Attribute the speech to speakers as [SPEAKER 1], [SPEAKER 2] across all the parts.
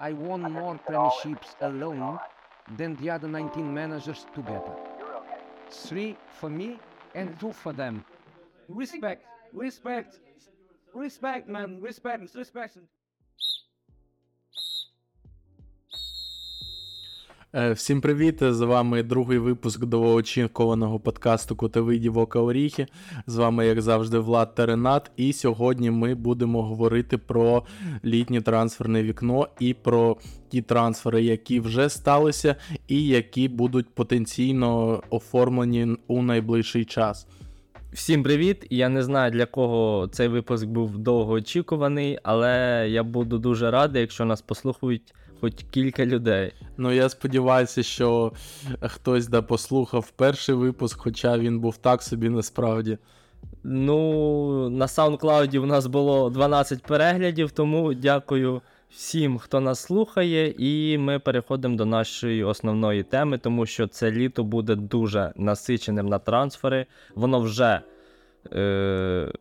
[SPEAKER 1] I won more premierships alone than the other 19 managers together. Three for me and two for them. Respect, respect, respect, man, respect, respect.
[SPEAKER 2] Всім привіт! З вами другий випуск довгоочікуваного подкасту Кутовиді Вока Оріхи. З вами, як завжди, Влад та Ренат. І сьогодні ми будемо говорити про літнє трансферне вікно і про ті трансфери, які вже сталися, і які будуть потенційно оформлені у найближчий час.
[SPEAKER 3] Всім привіт! Я не знаю для кого цей випуск був довгоочікуваний, але я буду дуже радий, якщо нас послухають хоч кілька людей.
[SPEAKER 2] Ну, я сподіваюся, що хтось да послухав перший випуск, хоча він був так собі насправді.
[SPEAKER 3] Ну, на SoundCloud у нас було 12 переглядів, тому дякую всім, хто нас слухає, і ми переходимо до нашої основної теми, тому що це літо буде дуже насиченим на трансфери. Воно вже. Е-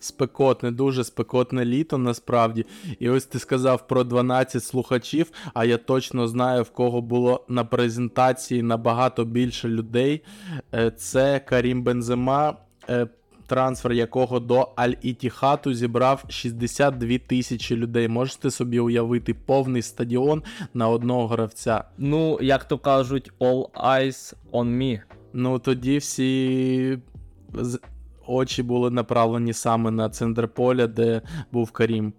[SPEAKER 2] Спекотне, дуже спекотне літо насправді. І ось ти сказав про 12 слухачів, а я точно знаю, в кого було на презентації набагато більше людей. Е, Це Карім Бензема, е, трансфер якого до Аль-Ітіхату зібрав 62 тисячі людей. Можете собі уявити повний стадіон на одного гравця.
[SPEAKER 3] ну, як то кажуть, all eyes on me.
[SPEAKER 2] Ну тоді всі очі були направлені саме на центр поля, де був Карім.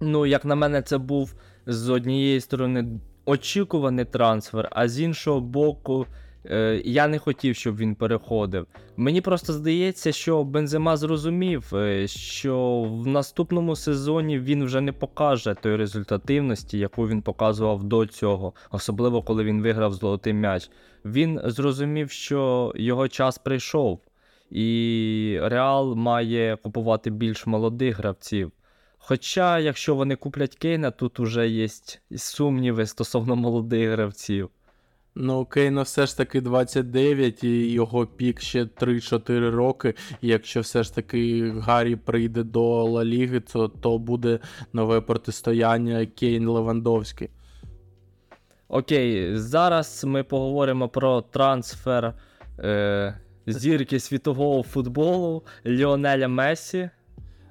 [SPEAKER 3] Ну, як на мене, це був з однієї сторони очікуваний трансфер, а з іншого боку, е, я не хотів, щоб він переходив. Мені просто здається, що Бензема зрозумів, е, що в наступному сезоні він вже не покаже той результативності, яку він показував до цього, особливо коли він виграв золотий м'яч. Він зрозумів, що його час прийшов, і Реал має купувати більш молодих гравців. Хоча, якщо вони куплять Кейна, тут уже є сумніви стосовно молодих гравців.
[SPEAKER 2] Ну, Кейна все ж таки 29, і його пік ще 3-4 роки. І якщо все ж таки Гаррі прийде до Ла Ліги, то, то буде нове протистояння Кейн Левандовський.
[SPEAKER 3] Окей, зараз ми поговоримо про трансфер е, зірки світового футболу Ліонеля Месі.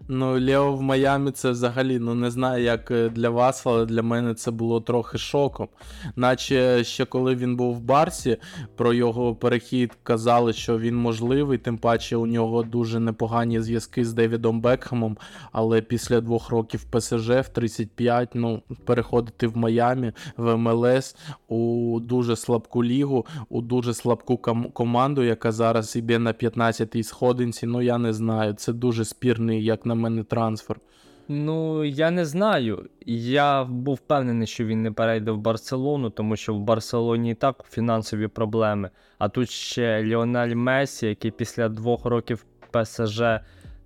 [SPEAKER 2] Ну, Лео в Майамі це взагалі, ну не знаю, як е, для вас, але для мене це було трохи шоком. Наче ще коли він був в Барсі, про його перехід казали, що він можливий, тим паче у нього дуже непогані зв'язки з Девідом Бекхемом, але після двох років ПСЖ в 35, ну, переходити в Майамі, в МЛС у дуже слабку лігу, у дуже слабку ком- команду, яка зараз іде на 15-й сходинці, ну я не знаю. Це дуже спірний, як на мене, трансфер.
[SPEAKER 3] Ну, я не знаю. Я був впевнений, що він не перейде в Барселону, тому що в Барселоні і так фінансові проблеми. А тут ще Ліонель Месі, який після двох років ПСЖ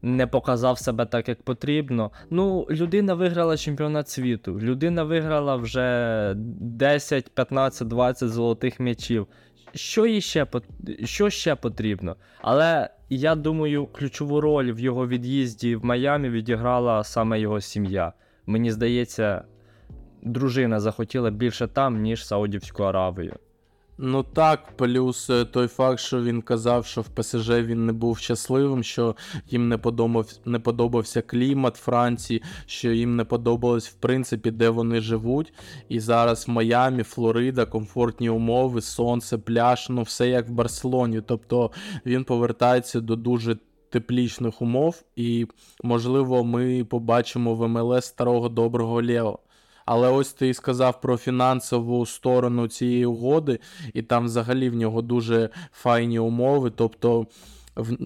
[SPEAKER 3] не показав себе так, як потрібно. Ну, людина виграла чемпіонат світу. Людина виграла вже 10, 15, 20 золотих м'ячів. Що іще, ще що ще потрібно? Але я думаю, ключову роль в його від'їзді в Майамі відіграла саме його сім'я. Мені здається, дружина захотіла більше там, ніж Саудівську Аравію.
[SPEAKER 2] Ну так, плюс е, той факт, що він казав, що в ПСЖ він не був щасливим, що їм не подобав, не подобався клімат Франції, що їм не подобалось в принципі, де вони живуть. І зараз в Майамі, Флорида, комфортні умови, сонце, пляж, ну все як в Барселоні. Тобто він повертається до дуже теплічних умов, і можливо, ми побачимо в МЛС старого доброго Лео. Але ось ти сказав про фінансову сторону цієї угоди, і там взагалі в нього дуже файні умови. Тобто в,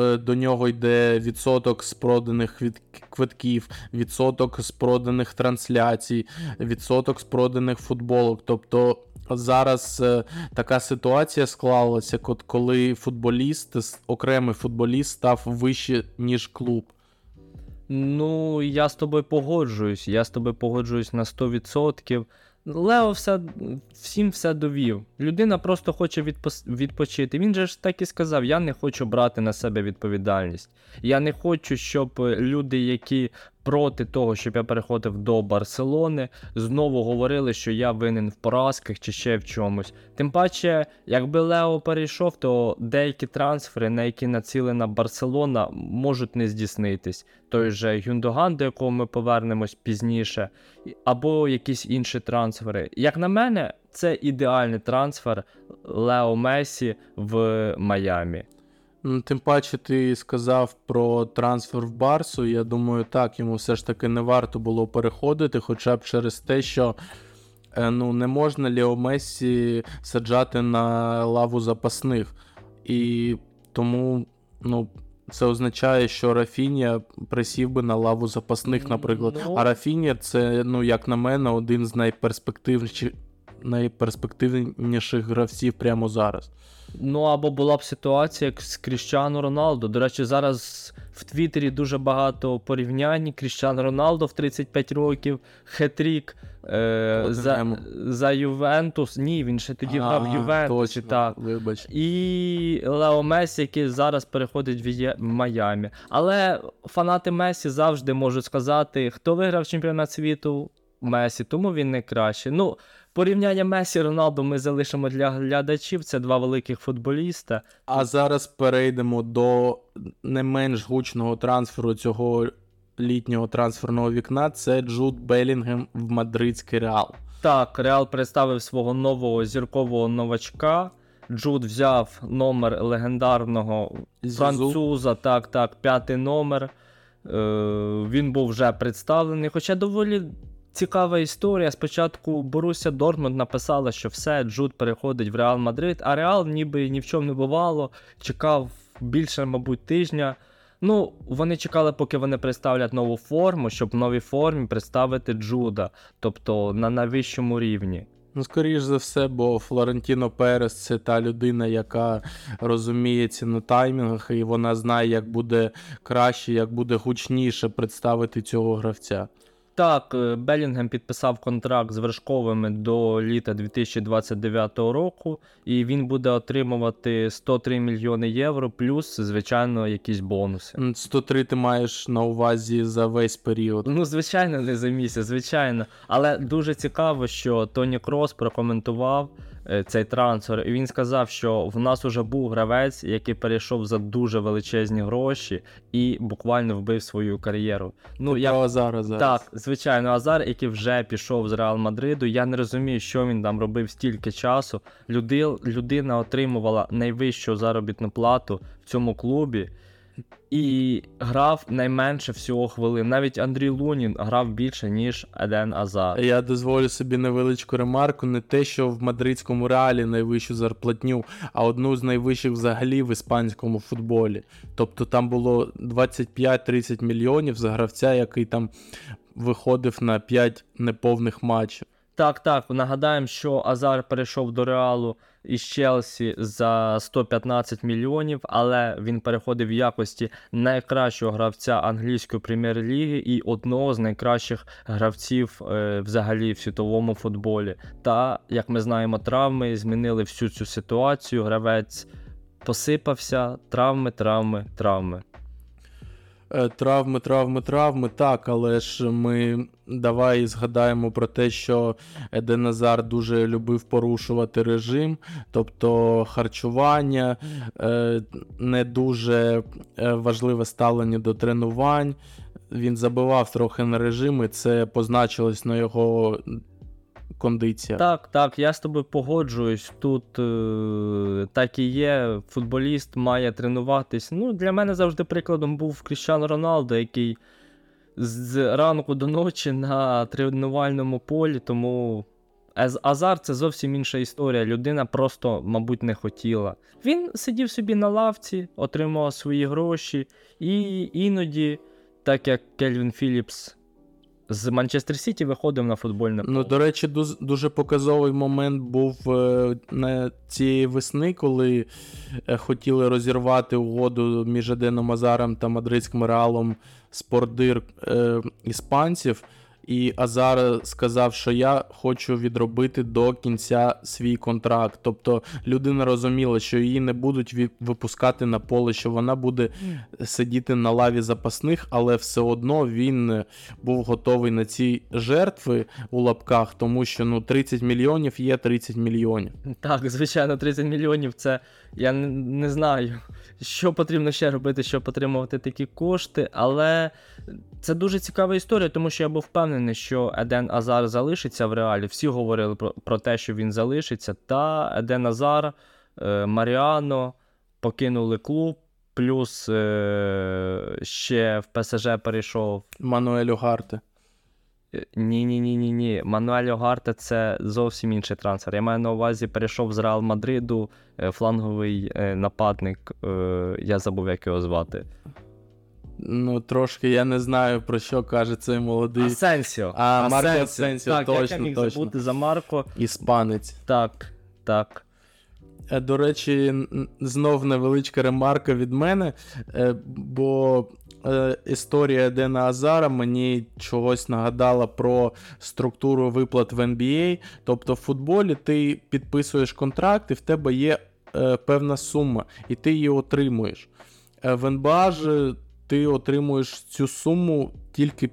[SPEAKER 2] е, до нього йде відсоток з проданих квитків, відсоток з проданих трансляцій, відсоток з проданих футболок. Тобто зараз е, така ситуація склалася, коли футболіст, окремий футболіст став вище, ніж клуб.
[SPEAKER 3] Ну, я з тобою погоджуюсь. Я з тобою погоджуюсь на 100%. Лео все, всім все довів. Людина просто хоче відпочити. Він же ж так і сказав: я не хочу брати на себе відповідальність. Я не хочу, щоб люди, які проти того, щоб я переходив до Барселони. Знову говорили, що я винен в поразках чи ще в чомусь. Тим паче, якби Лео перейшов, то деякі трансфери, на які націлена Барселона, можуть не здійснитись. Той же Юндоган, до якого ми повернемось пізніше, або якісь інші трансфери. Як на мене, це ідеальний трансфер Лео Месі в Майамі.
[SPEAKER 2] Ну, Тим паче, ти сказав про трансфер в Барсу. Я думаю, так, йому все ж таки не варто було переходити, хоча б через те, що е, ну, не можна Ліо Мессі саджати на лаву запасних. І тому ну, це означає, що Рафінія присів би на лаву запасних, наприклад.
[SPEAKER 3] Ну.
[SPEAKER 2] А Рафінія це, ну, як на мене, один з найперспективніших. Найперспективніших гравців прямо зараз.
[SPEAKER 3] Ну або була б ситуація як з Кріщану Роналдо. До речі, зараз в Твіттері дуже багато порівнянь. Кріщану Роналдо в 35 років, хетрік е, за, за Ювентус. Ні, він ще тоді грав в Ювентусі. Так.
[SPEAKER 2] Вибач.
[SPEAKER 3] І Лео Месі, який зараз переходить в Є- Майамі. Але фанати Месі завжди можуть сказати, хто виграв чемпіонат світу Месі, тому він найкращий. Ну, порівняння Месі Роналду ми залишимо для глядачів. Це два великих футболіста.
[SPEAKER 2] А зараз перейдемо до не менш гучного трансферу цього літнього трансферного вікна. Це Джуд Белінгем в мадридський реал.
[SPEAKER 3] Так, Реал представив свого нового зіркового новачка. Джуд взяв номер легендарного
[SPEAKER 2] Зізу.
[SPEAKER 3] француза, так, так, п'ятий номер. Е, він був вже представлений. Хоча доволі цікава історія. Спочатку Боруся Дортмунд написала, що все, Джуд переходить в Реал Мадрид, а Реал ніби ні в чому не бувало. Чекав більше, мабуть, тижня. Ну, вони чекали, поки вони представлять нову форму, щоб в новій формі представити Джуда, тобто на найвищому рівні.
[SPEAKER 2] Ну, скоріш за все, бо Флорентіно Перес це та людина, яка розуміється на таймінгах, і вона знає, як буде краще, як буде гучніше представити цього гравця.
[SPEAKER 3] Так, е, Белінгем підписав контракт з вершковими до літа 2029 року, і він буде отримувати 103 мільйони євро, плюс, звичайно, якісь бонуси.
[SPEAKER 2] М, 103 ти маєш на увазі за весь період.
[SPEAKER 3] Ну, звичайно, не за місяць, звичайно. Але дуже цікаво, що Тоні Крос прокоментував цей трансфер, і він сказав, що в нас уже був гравець, який перейшов за дуже величезні гроші і буквально вбив свою кар'єру. Ну, я
[SPEAKER 2] про Азара зараз.
[SPEAKER 3] Так, звичайно, Азар, який вже пішов з Реал Мадриду. Я не розумію, що він там робив стільки часу. Люди, людина отримувала найвищу заробітну плату в цьому клубі і грав найменше всього хвилин. Навіть Андрій Лунін грав більше, ніж Еден Азар.
[SPEAKER 2] Я дозволю собі невеличку ремарку. Не те, що в мадридському реалі найвищу зарплатню, а одну з найвищих взагалі в іспанському футболі. Тобто там було 25-30 мільйонів за гравця, який там виходив на 5 неповних матчів.
[SPEAKER 3] Так, так, нагадаємо, що Азар перейшов до Реалу із Челсі за 115 мільйонів, але він переходив в якості найкращого гравця англійської прем'єр-ліги і одного з найкращих гравців е, взагалі в світовому футболі. Та, як ми знаємо, травми змінили всю цю ситуацію. Гравець посипався, травми, травми, травми.
[SPEAKER 2] Е, Травми, травми, травми, так, але ж ми давай згадаємо про те, що Еден Назар дуже любив порушувати режим, тобто харчування, е, не дуже е, важливе ставлення до тренувань. Він забивав трохи на режим, і це позначилось на його кондиціях.
[SPEAKER 3] Так, так, я з тобою погоджуюсь. Тут е, так і є. Футболіст має тренуватись. Ну, для мене завжди прикладом був Кріщан Роналдо, який з ранку до ночі на тренувальному полі, тому. Аз- Азар це зовсім інша історія. Людина просто, мабуть, не хотіла. Він сидів собі на лавці, отримував свої гроші, і іноді, так як Кельвін Філіпс з Манчестер Сіті виходив на футбольне поле.
[SPEAKER 2] Ну, до речі, дуже показовий момент був е, на цієї весни, коли е, хотіли розірвати угоду між Аденом Азаром та мадридським реалом спордир е, іспанців. І Азар сказав, що я хочу відробити до кінця свій контракт. Тобто людина розуміла, що її не будуть випускати на поле, що вона буде сидіти на лаві запасних, але все одно він був готовий на ці жертви у лапках, тому що ну 30 мільйонів є 30 мільйонів.
[SPEAKER 3] Так, звичайно, 30 мільйонів це я не знаю, що потрібно ще робити, щоб отримувати такі кошти, але це дуже цікава історія, тому що я був впевнений, що Еден Азар залишиться в реалі. Всі говорили про, про те, що він залишиться. Та Еден Азар, е, Маріано покинули клуб, плюс е, ще в ПСЖ перейшов
[SPEAKER 2] Мануель Угарте.
[SPEAKER 3] ні, ні, ні, ні, ні. Мануель Огарте це зовсім інший трансфер. Я маю на увазі, перейшов з Реал Мадриду е, фланговий е, нападник. е, Я забув, як його звати.
[SPEAKER 2] Ну, трошки я не знаю про що каже цей молодий
[SPEAKER 3] Асенсіо.
[SPEAKER 2] А, Марко Асенсіо,
[SPEAKER 3] Так, як я
[SPEAKER 2] точно,
[SPEAKER 3] міг
[SPEAKER 2] точно.
[SPEAKER 3] забути за Марко.
[SPEAKER 2] іспанець.
[SPEAKER 3] Так, так.
[SPEAKER 2] Е, До речі, знов невеличка ремарка від мене, е, бо е, історія Дена Азара мені чогось нагадала про структуру виплат в NBA. Тобто в футболі ти підписуєш контракт, і в тебе є певна сума, і ти її отримуєш. В НБА ж ти отримуєш цю суму тільки.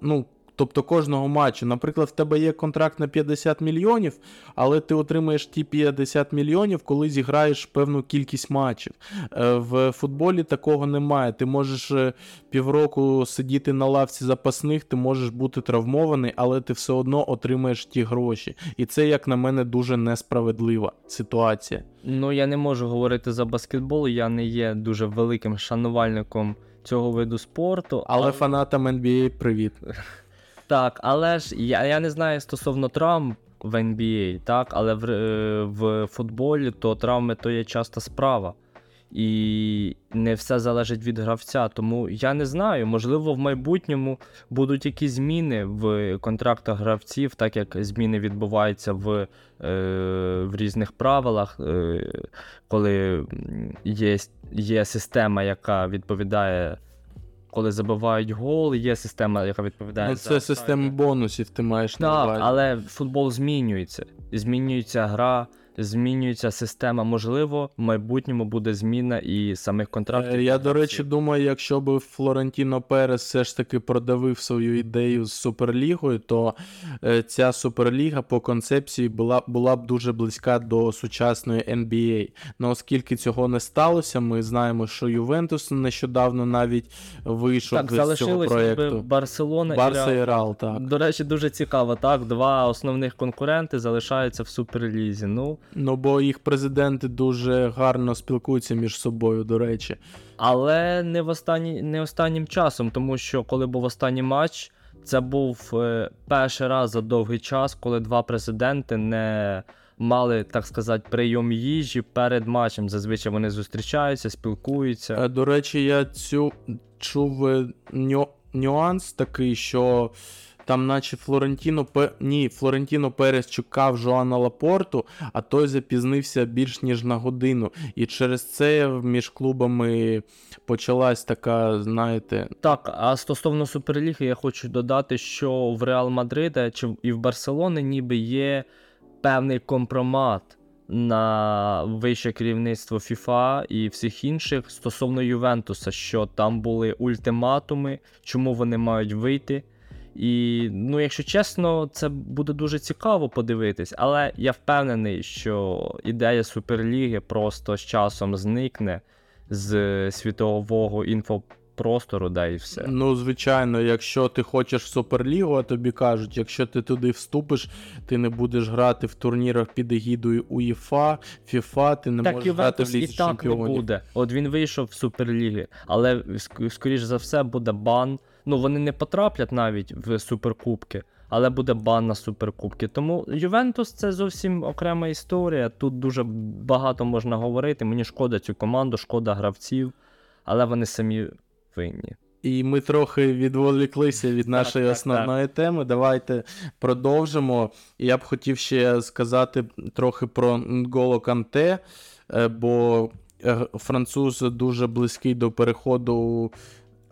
[SPEAKER 2] Ну, Тобто кожного матчу, наприклад, в тебе є контракт на 50 мільйонів, але ти отримаєш ті 50 мільйонів, коли зіграєш певну кількість матчів. Е, В футболі такого немає. Ти можеш е, півроку сидіти на лавці запасних, ти можеш бути травмований, але ти все одно отримаєш ті гроші. І це, як на мене, дуже несправедлива ситуація.
[SPEAKER 3] Ну, я не можу говорити за баскетбол, я не є дуже великим шанувальником цього виду спорту.
[SPEAKER 2] Але фанатам NBA привіт.
[SPEAKER 3] Так, але ж я, я не знаю стосовно травм в NBA, так, але в, е, в футболі то травми то є часто справа. І не все залежить від гравця. Тому я не знаю, можливо, в майбутньому будуть якісь зміни в контрактах гравців, так як зміни відбуваються в, е, в різних правилах, е, коли є, є система, яка відповідає. Коли забивають гол, є система, яка відповідає.
[SPEAKER 2] Ну,
[SPEAKER 3] за
[SPEAKER 2] це система бонусів, ти маєш на
[SPEAKER 3] Так, але футбол змінюється. Змінюється гра, змінюється система. Можливо, в майбутньому буде зміна і самих контрактів.
[SPEAKER 2] Е, Я, до речі, думаю, якщо б Флорентіно Перес все ж таки продавив свою ідею з Суперлігою, то е, ця Суперліга по концепції була, була б дуже близька до сучасної NBA. Ну, оскільки цього не сталося, ми знаємо, що Ювентус нещодавно навіть вийшов
[SPEAKER 3] так,
[SPEAKER 2] з цього проєкту.
[SPEAKER 3] Барселона
[SPEAKER 2] Барса
[SPEAKER 3] і. Реал,
[SPEAKER 2] так.
[SPEAKER 3] До речі, дуже цікаво, так. Два основних конкуренти залишаються в суперлізі. Ну,
[SPEAKER 2] Ну, бо їх президенти дуже гарно спілкуються між собою, до речі.
[SPEAKER 3] але не в останні, не останнім часом, тому що коли був останній матч, це був е, перший раз за довгий час, коли два президенти не мали, так сказати, прийом їжі перед матчем. Зазвичай вони зустрічаються, спілкуються.
[SPEAKER 2] Е, До речі, я цю чув е, ню... нюанс такий, що там, наче Флорентіно ні, Флорентіно Перес чекав Жоана Лапорту, а той запізнився більш ніж на годину. І через це між клубами почалась така, знаєте,
[SPEAKER 3] Так, а стосовно Суперліги, я хочу додати, що в Реал Мадрида чи і в Барселони ніби є певний компромат на вище керівництво FIFA і всіх інших стосовно Ювентуса, що там були ультиматуми, чому вони мають вийти. І, ну, якщо чесно, це буде дуже цікаво подивитись, але я впевнений, що ідея Суперліги просто з часом зникне з світового інфопростору, да і все.
[SPEAKER 2] ну, звичайно, якщо ти хочеш в Суперлігу, а тобі кажуть, якщо ти туди вступиш, ти не будеш грати в турнірах під егідою УЄФА, ФІФА, ти не
[SPEAKER 3] Так
[SPEAKER 2] можеш грати в
[SPEAKER 3] Ювентус і так не буде. От він вийшов в Суперліги, але скоріш за все буде бан. Ну вони не потраплять навіть в суперкубки, але буде бан на суперкубки. Тому Ювентус це зовсім окрема історія. Тут дуже багато можна говорити. Мені шкода цю команду, шкода гравців, але вони самі винні.
[SPEAKER 2] І ми трохи відволіклися від нашої
[SPEAKER 3] так,
[SPEAKER 2] основної теми. Давайте продовжимо. Я б хотів ще сказати трохи про Нголо Канте, бо е, француз дуже близький до переходу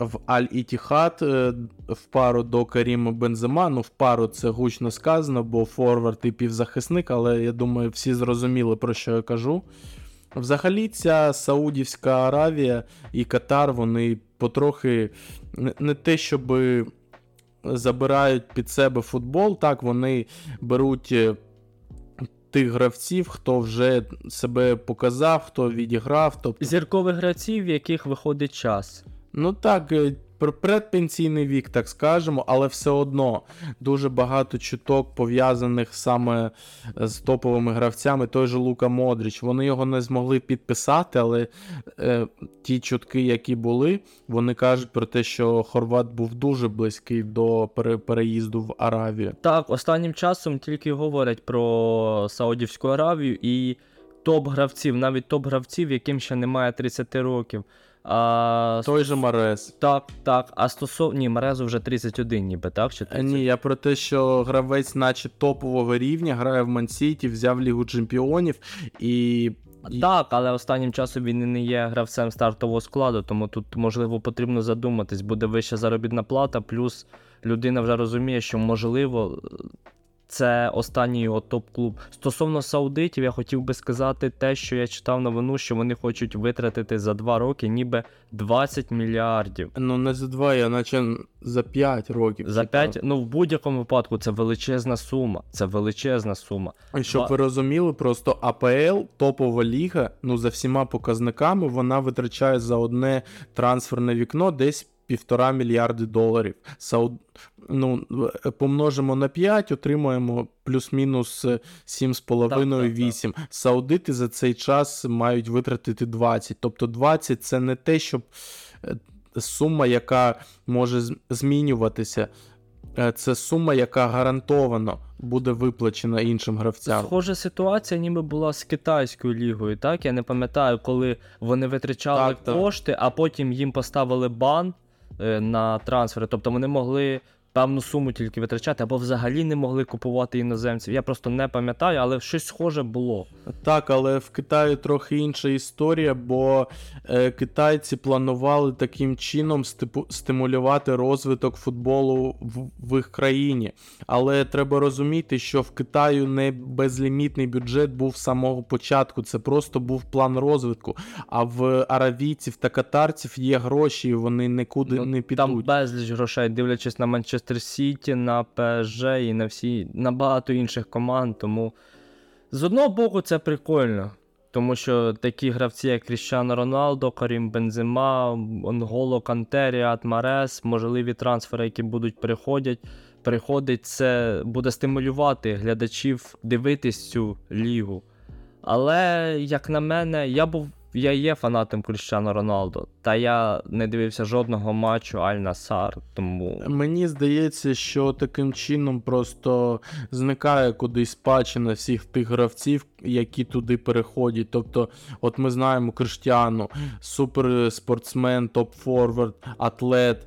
[SPEAKER 2] в Аль-Ітіхад е, в пару до Каріма Бензема. Ну, в пару це гучно сказано, бо форвард і півзахисник, але я думаю, всі зрозуміли, про що я кажу. Взагалі, ця Саудівська Аравія і Катар, вони потрохи не, не те, щоб забирають під себе футбол, так вони беруть е, тих гравців, хто вже себе показав, хто відіграв. Тобто,
[SPEAKER 3] Зіркових гравців, в яких виходить час.
[SPEAKER 2] Ну так, е, предпенсійний вік, так скажемо, але все одно дуже багато чуток пов'язаних саме з топовими гравцями. Той же Лука Модріч. Вони його не змогли підписати, але е, ті чутки, які були, вони кажуть про те, що Хорват був дуже близький до пере- переїзду в Аравію.
[SPEAKER 3] Так, останнім часом тільки говорять про Саудівську Аравію і топ-гравців, навіть топ-гравців, яким ще немає 30 років. А,
[SPEAKER 2] Той же Марес.
[SPEAKER 3] Так, так. А стосовно. Ні, Мерезу вже 31, ніби, так? Чи
[SPEAKER 2] Е,
[SPEAKER 3] 30?
[SPEAKER 2] Ні, я про те, що гравець, наче топового рівня, грає в Мансіті, взяв Лігу Чемпіонів і. і-
[SPEAKER 3] Так, але останнім часом він і не є гравцем стартового складу, тому тут, можливо, потрібно задуматись, буде вища заробітна плата, плюс людина вже розуміє, що можливо. Це останній його топ-клуб. Стосовно саудитів, я хотів би сказати те, що я читав новину, що вони хочуть витратити за два роки ніби 20 мільярдів.
[SPEAKER 2] Ну, не за два, я наче за 5 років.
[SPEAKER 3] За
[SPEAKER 2] читав.
[SPEAKER 3] 5, ну в будь-якому випадку це величезна сума. Це величезна сума.
[SPEAKER 2] І Щоб ви розуміли, просто АПЛ, топова ліга, ну за всіма показниками, вона витрачає за одне трансферне вікно десь півтора мільярди доларів. Сауд... Ну, е, помножимо на 5, отримуємо плюс-мінус е, 7,5-8. Саудити за цей час мають витратити 20. Тобто 20 це не те, щоб е, сума, яка може змінюватися. Е, Це сума, яка гарантовано буде виплачена іншим гравцям.
[SPEAKER 3] Схожа ситуація ніби була з китайською лігою, так? Я не пам'ятаю, коли вони витрачали
[SPEAKER 2] Так, так.
[SPEAKER 3] кошти, а потім їм поставили бан е, на трансфери. Тобто вони могли певну суму тільки витрачати, або взагалі не могли купувати іноземців. Я просто не пам'ятаю, але щось схоже було.
[SPEAKER 2] Так, але в Китаї трохи інша історія, бо е, китайці планували таким чином стипу, стимулювати розвиток футболу в, в їх країні. Але треба розуміти, що в Китаю не безлімітний бюджет був з самого початку. Це просто був план розвитку. А в аравійців та катарців є гроші, і вони нікуди
[SPEAKER 3] Ну,
[SPEAKER 2] не підуть.
[SPEAKER 3] Там безліч грошей, дивлячись на Манчестер Сіті, на ПСЖ і на всі на багато інших команд. Тому з одного боку це прикольно. Тому що такі гравці, як Кріщано Роналдо, Карім Бензема, Онголо Канте, Ріат Марес, можливі трансфери, які будуть приходять, приходить, це буде стимулювати глядачів дивитись цю лігу. Але, як на мене, я був. Я є фанатом Кріщану Роналдо, та я не дивився жодного матчу Аль Насар, тому
[SPEAKER 2] Мені здається, що таким чином просто зникає кудись спадщина всіх тих гравців, які туди переходять. Тобто, от ми знаємо Криштіану, суперспортсмен, топ-форвард, атлет,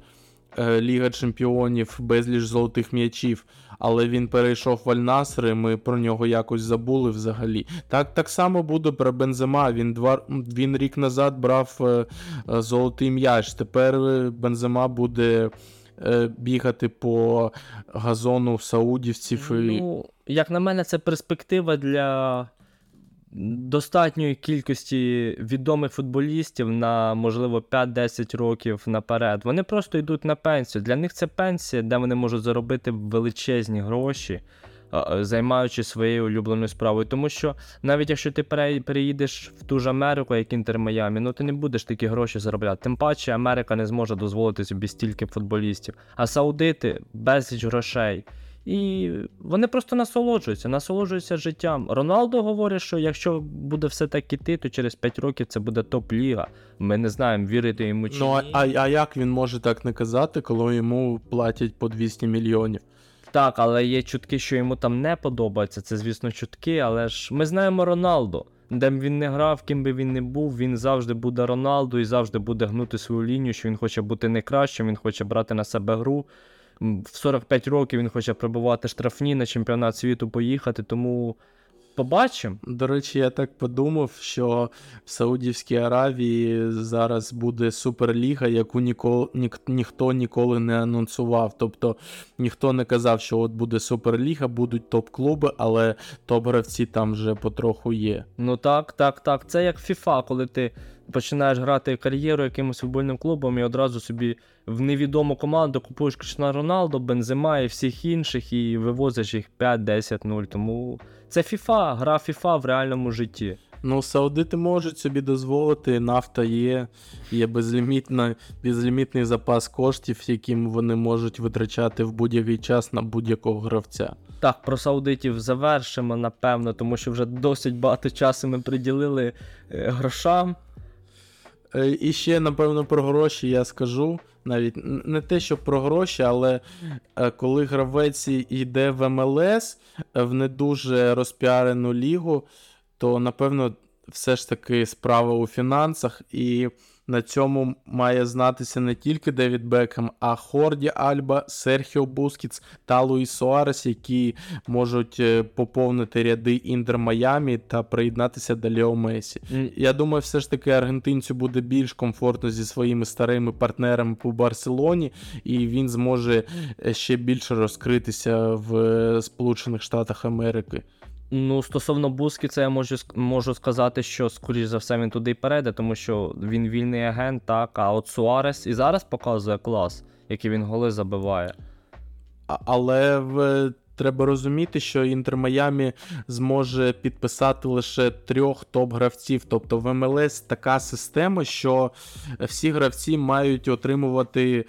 [SPEAKER 2] Ліга Чемпіонів, безліч золотих м'ячів. Але він перейшов в Аль-Наср, і ми про нього якось забули взагалі. Так, так само буде про Бензема. Він два він рік назад брав е, е, золотий м'яч. Тепер е, Бензема буде е, бігати по газону саудівців. І...
[SPEAKER 3] ну, як на мене, це перспектива для достатньої кількості відомих футболістів на, можливо, 5-10 років наперед. Вони просто йдуть на пенсію. Для них це пенсія, де вони можуть заробити величезні гроші. Займаючись своєю улюбленою справою, тому що навіть якщо ти переїдеш в ту ж Америку, як Інтер Майамі, ну ти не будеш такі гроші заробляти. Тим паче Америка не зможе дозволити собі стільки футболістів, а саудити безліч грошей. І вони просто насолоджуються, насолоджуються життям. Роналдо говорить, що якщо буде все так іти, то через 5 років це буде топ-ліга. Ми не знаємо, вірити йому чи
[SPEAKER 2] Ну, а,
[SPEAKER 3] ні.
[SPEAKER 2] а, а як він може так не казати, коли йому платять по 200 мільйонів?
[SPEAKER 3] Так, але є чутки, що йому там не подобається. Це, звісно, чутки, але ж ми знаємо Роналдо. Де б він не грав, ким би він не був, він завжди буде Роналдо і завжди буде гнути свою лінію, що він хоче бути не кращим, він хоче брати на себе гру. В 45 років він хоче пробувати штрафні на чемпіонат світу поїхати, тому побачимо.
[SPEAKER 2] До речі, я так подумав, що в Саудівській Аравії зараз буде суперліга, яку ніколи, ні, ніхто ніколи не анонсував. Тобто ніхто не казав, що от буде суперліга, будуть топ-клуби, але топ-гравці там вже потроху є.
[SPEAKER 3] Ну так, так, так. Це як FIFA, коли ти починаєш грати кар'єру якимось футбольним клубом і одразу собі в невідому команду купуєш Кришна Роналдо, Бензема і всіх інших, і вивозиш їх 5-10-0. Тому це FIFA, гра FIFA в реальному житті.
[SPEAKER 2] Ну, саудити можуть собі дозволити, нафта є, є безлімітна, безлімітний запас коштів, яким вони можуть витрачати в будь-який час на будь-якого гравця.
[SPEAKER 3] Так, про саудитів завершимо, напевно, тому що вже досить багато часу ми приділили е, грошам.
[SPEAKER 2] Е, І ще, напевно, про гроші я скажу. Навіть не те, що про гроші, але е, коли гравець йде в МЛС е, в не дуже розпіарену лігу, то напевно все ж таки справа у фінансах, і на цьому має знатися не тільки Девід Бекхем, а Хорді Альба, Серхіо Бускіц та Луїс Суарес, які можуть е, поповнити ряди Інтер Майамі та приєднатися до Лео
[SPEAKER 3] Мессі.
[SPEAKER 2] Я думаю, все ж таки аргентинцю буде більш комфортно зі своїми старими партнерами по Барселоні, і він зможе е, ще більше розкритися в е, Сполучених Штатах Америки.
[SPEAKER 3] Ну, стосовно Бускіца, я можу, можу сказати, що, скоріш за все, він туди й перейде, тому що він вільний агент, так, а от Суарес і зараз показує клас, який він голи забиває.
[SPEAKER 2] А- Але в... треба розуміти, що Інтер Майамі зможе підписати лише трьох топ-гравців. Тобто в МЛС така система, що всі гравці мають отримувати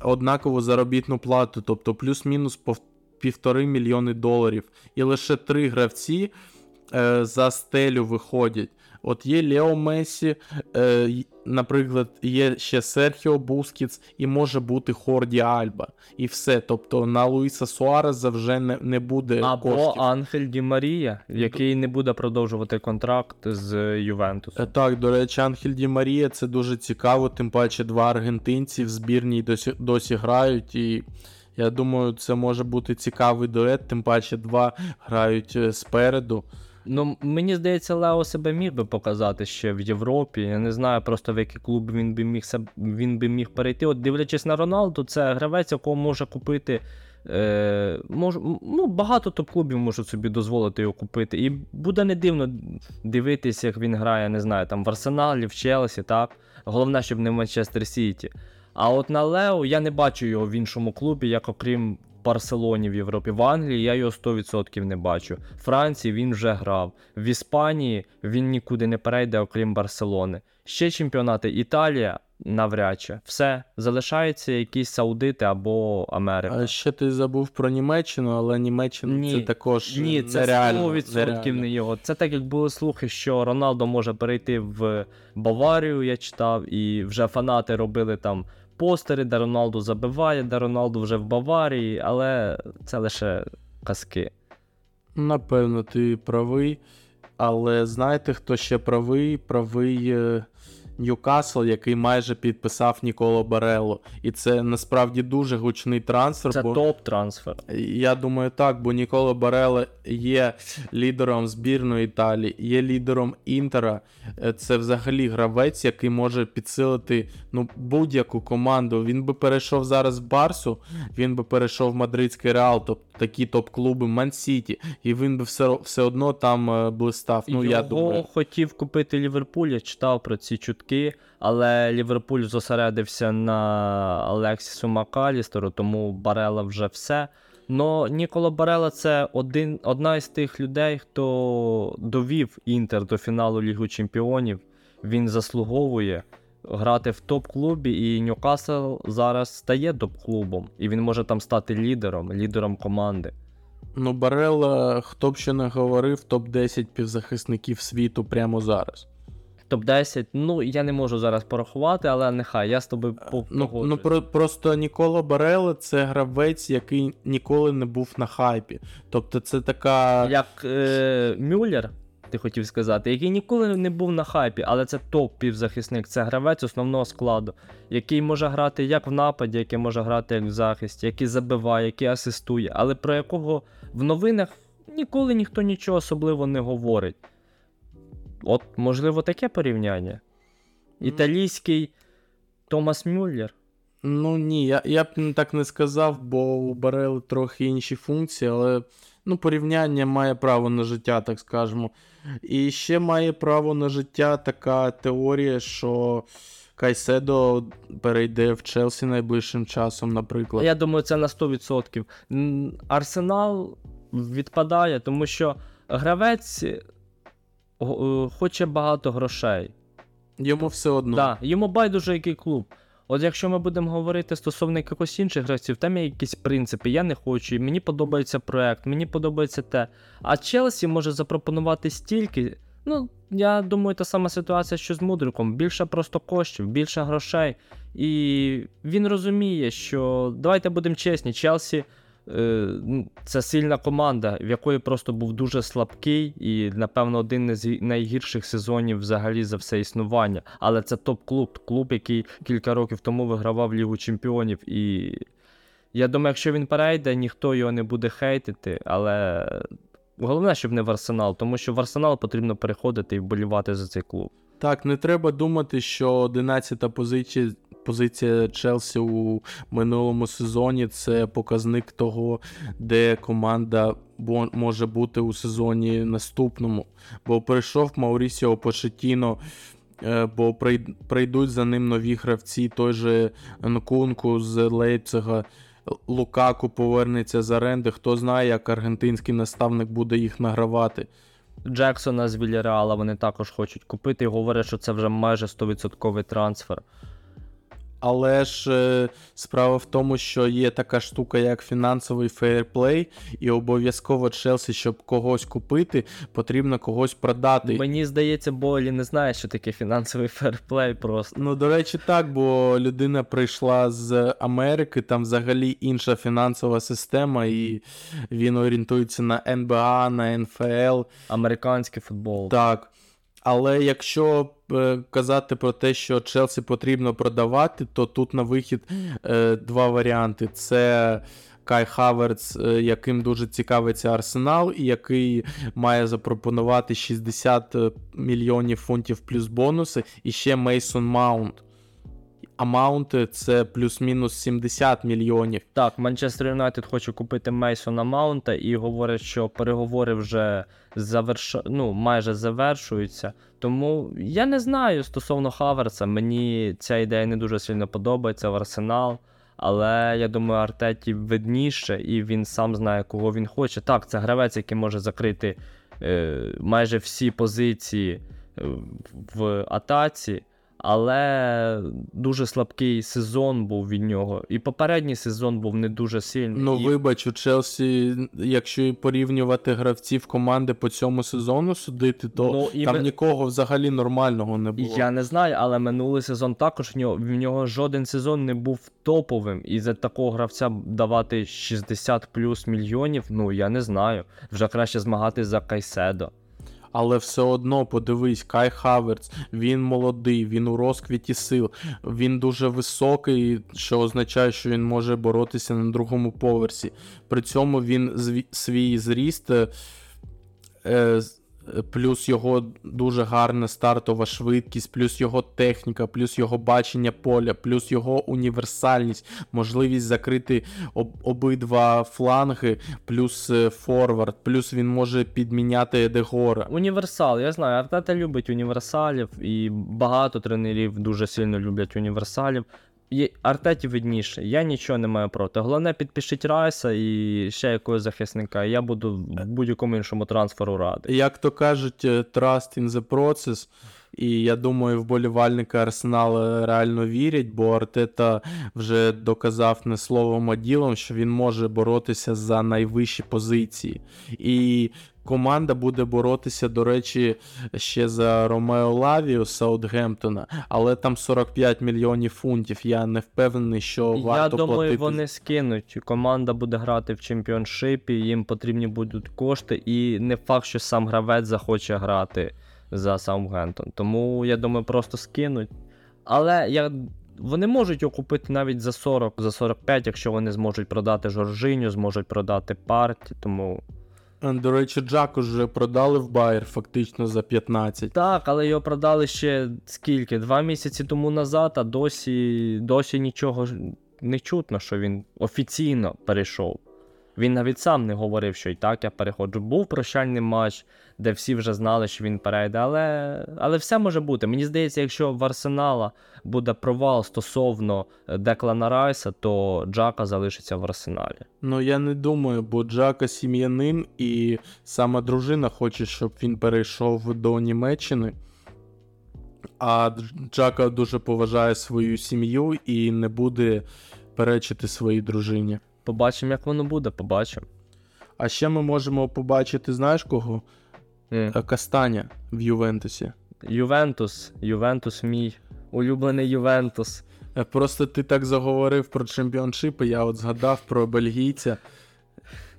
[SPEAKER 2] однакову заробітну плату, тобто плюс-мінус півтори мільйони доларів. І лише три гравці е, за стелю виходять. От є Лео Месі, е, наприклад, є ще Серхіо Бускіц і може бути Хорді Альба. І все. Тобто на Луїса Суареза вже не, не буде
[SPEAKER 3] Або
[SPEAKER 2] коштів.
[SPEAKER 3] Ангель Ді Марія, який не буде продовжувати контракт з Ювентусом.
[SPEAKER 2] Е, Так, до речі, Анхель Ді Марія це дуже цікаво, тим паче два аргентинці в збірній досі, досі грають. І я думаю, це може бути цікавий дует, тим паче два грають е, спереду.
[SPEAKER 3] Ну, мені здається, Лео себе міг би показати ще в Європі. Я не знаю просто в який клуб він би міг він би міг перейти. От дивлячись на Роналду, це гравець, якого може купити. Е, мож, ну, багато топ-клубів можуть собі дозволити його купити. І буде не дивно дивитися, як він грає, не знаю, там в Арсеналі, в Челсі, так. Головне, щоб не в Манчестер Сіті. А от на Лео я не бачу його в іншому клубі, як окрім Барселоні в Європі. В Англії я його 100% не бачу. В Франції він вже грав. В Іспанії він нікуди не перейде, окрім Барселони. Ще чемпіонати Італія навряд чи. Все. Залишаються якісь Саудити або Америка.
[SPEAKER 2] А ще ти забув про Німеччину, але Німеччина
[SPEAKER 3] Ні.
[SPEAKER 2] це також
[SPEAKER 3] Ні, це
[SPEAKER 2] нереально.
[SPEAKER 3] 100%
[SPEAKER 2] нереально.
[SPEAKER 3] не його. Це так, як були слухи, що Роналдо може перейти в Баварію, я читав, і вже фанати робили там постери, де Роналду забиває, де Роналду вже в Баварії, але це лише казки.
[SPEAKER 2] Напевно, ти правий. Але знаєте, хто ще правий? Правий е, Ньюкасл, який майже підписав Ніколо Барело. І це насправді дуже гучний трансфер.
[SPEAKER 3] Це
[SPEAKER 2] бо...
[SPEAKER 3] топ-трансфер.
[SPEAKER 2] Я думаю, так, бо Ніколо Барело є лідером збірної Італії, є лідером Інтера. Е, Це взагалі гравець, який може підсилити ну, будь-яку команду. Він би перейшов зараз в Барсу, він би перейшов в Мадридський Реал, тобто такі топ-клуби Ман-Сіті, і він би все, все одно там е, блистав. Ну,
[SPEAKER 3] Його
[SPEAKER 2] я думаю.
[SPEAKER 3] хотів купити Ліверпуль, я читав про ці чутки, але Ліверпуль зосередився на Алексісу Макалістеру, тому Барела вже все. Но Ніколо Барела це один, одна із тих людей, хто довів Інтер до фіналу Лігу Чемпіонів. Він заслуговує грати в топ-клубі, і Ньюкасл зараз стає топ-клубом, і він може там стати лідером, лідером команди.
[SPEAKER 2] Ну, Барело, хто б ще не говорив, топ-10 півзахисників світу прямо зараз.
[SPEAKER 3] Топ-10, ну я не можу зараз порахувати, але нехай я з тобою по-
[SPEAKER 2] Ну, ну про, просто Ніколо Барело це гравець, який ніколи не був на хайпі. Тобто це така.
[SPEAKER 3] Як е, Мюллер, ти хотів сказати, який ніколи не був на хайпі, але це топ-півзахисник, це гравець основного складу, який може грати як в нападі, який може грати як в захисті, який забиває, який асистує, але про якого в новинах ніколи ніхто нічого особливо не говорить. От, можливо, таке порівняння. Італійський Томас Мюллер.
[SPEAKER 2] Ну ні, я, я б так не сказав, бо у Барели трохи інші функції, але ну, порівняння має право на життя, так скажемо. І ще має право на життя така теорія, що Кайседо перейде в Челсі найближчим часом, наприклад.
[SPEAKER 3] Я думаю, це на 100%. Арсенал відпадає, тому що гравець хоче багато грошей.
[SPEAKER 2] Йому все одно.
[SPEAKER 3] Да, йому байдуже який клуб. От якщо ми будемо говорити стосовно якихось інших гравців, там є якісь принципи, я не хочу, мені подобається проект, мені подобається те. А Челсі може запропонувати стільки. Ну, я думаю, та сама ситуація, що з Мудриком. Більше просто коштів, більше грошей. І він розуміє, що давайте будемо чесні, Челсі е, це сильна команда, в якої просто був дуже слабкий і, напевно, один із найгірших сезонів взагалі за все існування. Але це топ-клуб, клуб, який кілька років тому вигравав Лігу Чемпіонів. І я думаю, якщо він перейде, ніхто його не буде хейтити, але. Головне, щоб не в Арсенал, тому що в Арсенал потрібно переходити і вболівати за цей клуб.
[SPEAKER 2] Так, не треба думати, що 11-та позиція, позиція Челсі у минулому сезоні це показник того, де команда може бути у сезоні наступному. Бо прийшов Маурісіо Почетіно, е, бо прийдуть за ним нові гравці, той же Нкунку з Лейпцига. Лукаку повернеться з оренди. Хто знає, як аргентинський наставник буде їх награвати.
[SPEAKER 3] Джексона з Вільяреала вони також хочуть купити і говорять, що це вже майже 100% трансфер.
[SPEAKER 2] Але ж е, справа в тому, що є така штука, як фінансовий фейерплей, і обов'язково Челсі, щоб когось купити, потрібно когось продати.
[SPEAKER 3] Мені здається, Болі не знає, що таке фінансовий ферплей просто.
[SPEAKER 2] Ну, до речі, так, бо людина прийшла з Америки, там взагалі інша фінансова система, і він орієнтується на НБА, на НФЛ.
[SPEAKER 3] Американський футбол.
[SPEAKER 2] Так. Але якщо е, казати про те, що Челсі потрібно продавати, то тут на вихід е, два варіанти: це Кай Хаверц, е, яким дуже цікавиться Арсенал, і який має запропонувати 60 мільйонів фунтів плюс бонуси, і ще Мейсон Маунт. А Маунти це плюс-мінус 70 мільйонів.
[SPEAKER 3] Так, Манчестер Юнайтед хоче купити Мейсона Маунта і говорять, що переговори вже заверш... ну, майже завершуються. Тому я не знаю стосовно Хаверса. Мені ця ідея не дуже сильно подобається в Арсенал. Але я думаю, Артеті видніше, і він сам знає, кого він хоче. Так, це гравець, який може закрити е, майже всі позиції е, в атаці. Але дуже слабкий сезон був від нього. І попередній сезон був не дуже сильний.
[SPEAKER 2] Ну,
[SPEAKER 3] і...
[SPEAKER 2] вибач, у Челсі, якщо порівнювати гравців команди по цьому сезону судити, то
[SPEAKER 3] Ну, і
[SPEAKER 2] там
[SPEAKER 3] ми-
[SPEAKER 2] нікого взагалі нормального не було.
[SPEAKER 3] Я не знаю, але минулий сезон також в нього, в нього жоден сезон не був топовим. І за такого гравця давати 60 плюс мільйонів, ну я не знаю. Вже краще змагатись за Кайседо.
[SPEAKER 2] Але все одно подивись, Кай Хаверц, він молодий, він у розквіті сил, він дуже високий, що означає, що він може боротися на другому поверсі. При цьому він свій зріст. е, е, Плюс його дуже гарна стартова швидкість, плюс його техніка, плюс його бачення поля, плюс його універсальність, можливість закрити об- обидва фланги, плюс е, форвард, плюс він може підміняти Едегора.
[SPEAKER 3] Універсал, я знаю, Артета любить універсалів, і багато тренерів дуже сильно люблять універсалів. Артеті видніше, я нічого не маю проти. Головне, підпишіть Райса і ще якогось захисника. Я буду в будь-якому іншому трансферу радий.
[SPEAKER 2] Як то кажуть, е, trust in the process. І я думаю, вболівальники Арсенала реально вірять, бо Артета вже доказав не словом, а ділом, що він може боротися за найвищі позиції. І команда буде боротися, до речі, ще за Ромео Лавію Саутгемптона, але там 45 мільйонів фунтів. Я не впевнений, що
[SPEAKER 3] Я
[SPEAKER 2] варто
[SPEAKER 3] думаю,
[SPEAKER 2] платити.
[SPEAKER 3] вони скинуть. Команда буде грати в чемпіоншипі, їм потрібні будуть кошти, і не факт, що сам гравець захоче грати за Саутгемптон. Тому я думаю, просто скинуть. Але я... вони можуть його купити навіть за 40, за 45, якщо вони зможуть продати Жоржиню, зможуть продати парті. Тому
[SPEAKER 2] Е, До речі, Джак уже продали в Байер фактично за 15.
[SPEAKER 3] Так, але його продали ще скільки? Два місяці тому назад, а досі, досі нічого не чутно, що він офіційно перейшов. Він навіть сам не говорив, що і так я переходжу. Був прощальний матч, де всі вже знали, що він перейде, але, але все може бути. Мені здається, якщо в Арсенала буде провал стосовно е, Деклана Райса, то Джака залишиться в Арсеналі.
[SPEAKER 2] Ну я не думаю, бо Джака сім'янин, і сама дружина хоче, щоб він перейшов до Німеччини. А Джака дуже поважає свою сім'ю і не буде перечити своїй дружині.
[SPEAKER 3] Побачимо, як воно буде, побачимо.
[SPEAKER 2] А ще ми можемо побачити, знаєш кого?
[SPEAKER 3] М.
[SPEAKER 2] Е, Кастаня в Ювентусі.
[SPEAKER 3] Ювентус, Ювентус мій улюблений Ювентус.
[SPEAKER 2] Е, Просто ти так заговорив про чемпіоншипи, я от згадав про бельгійця.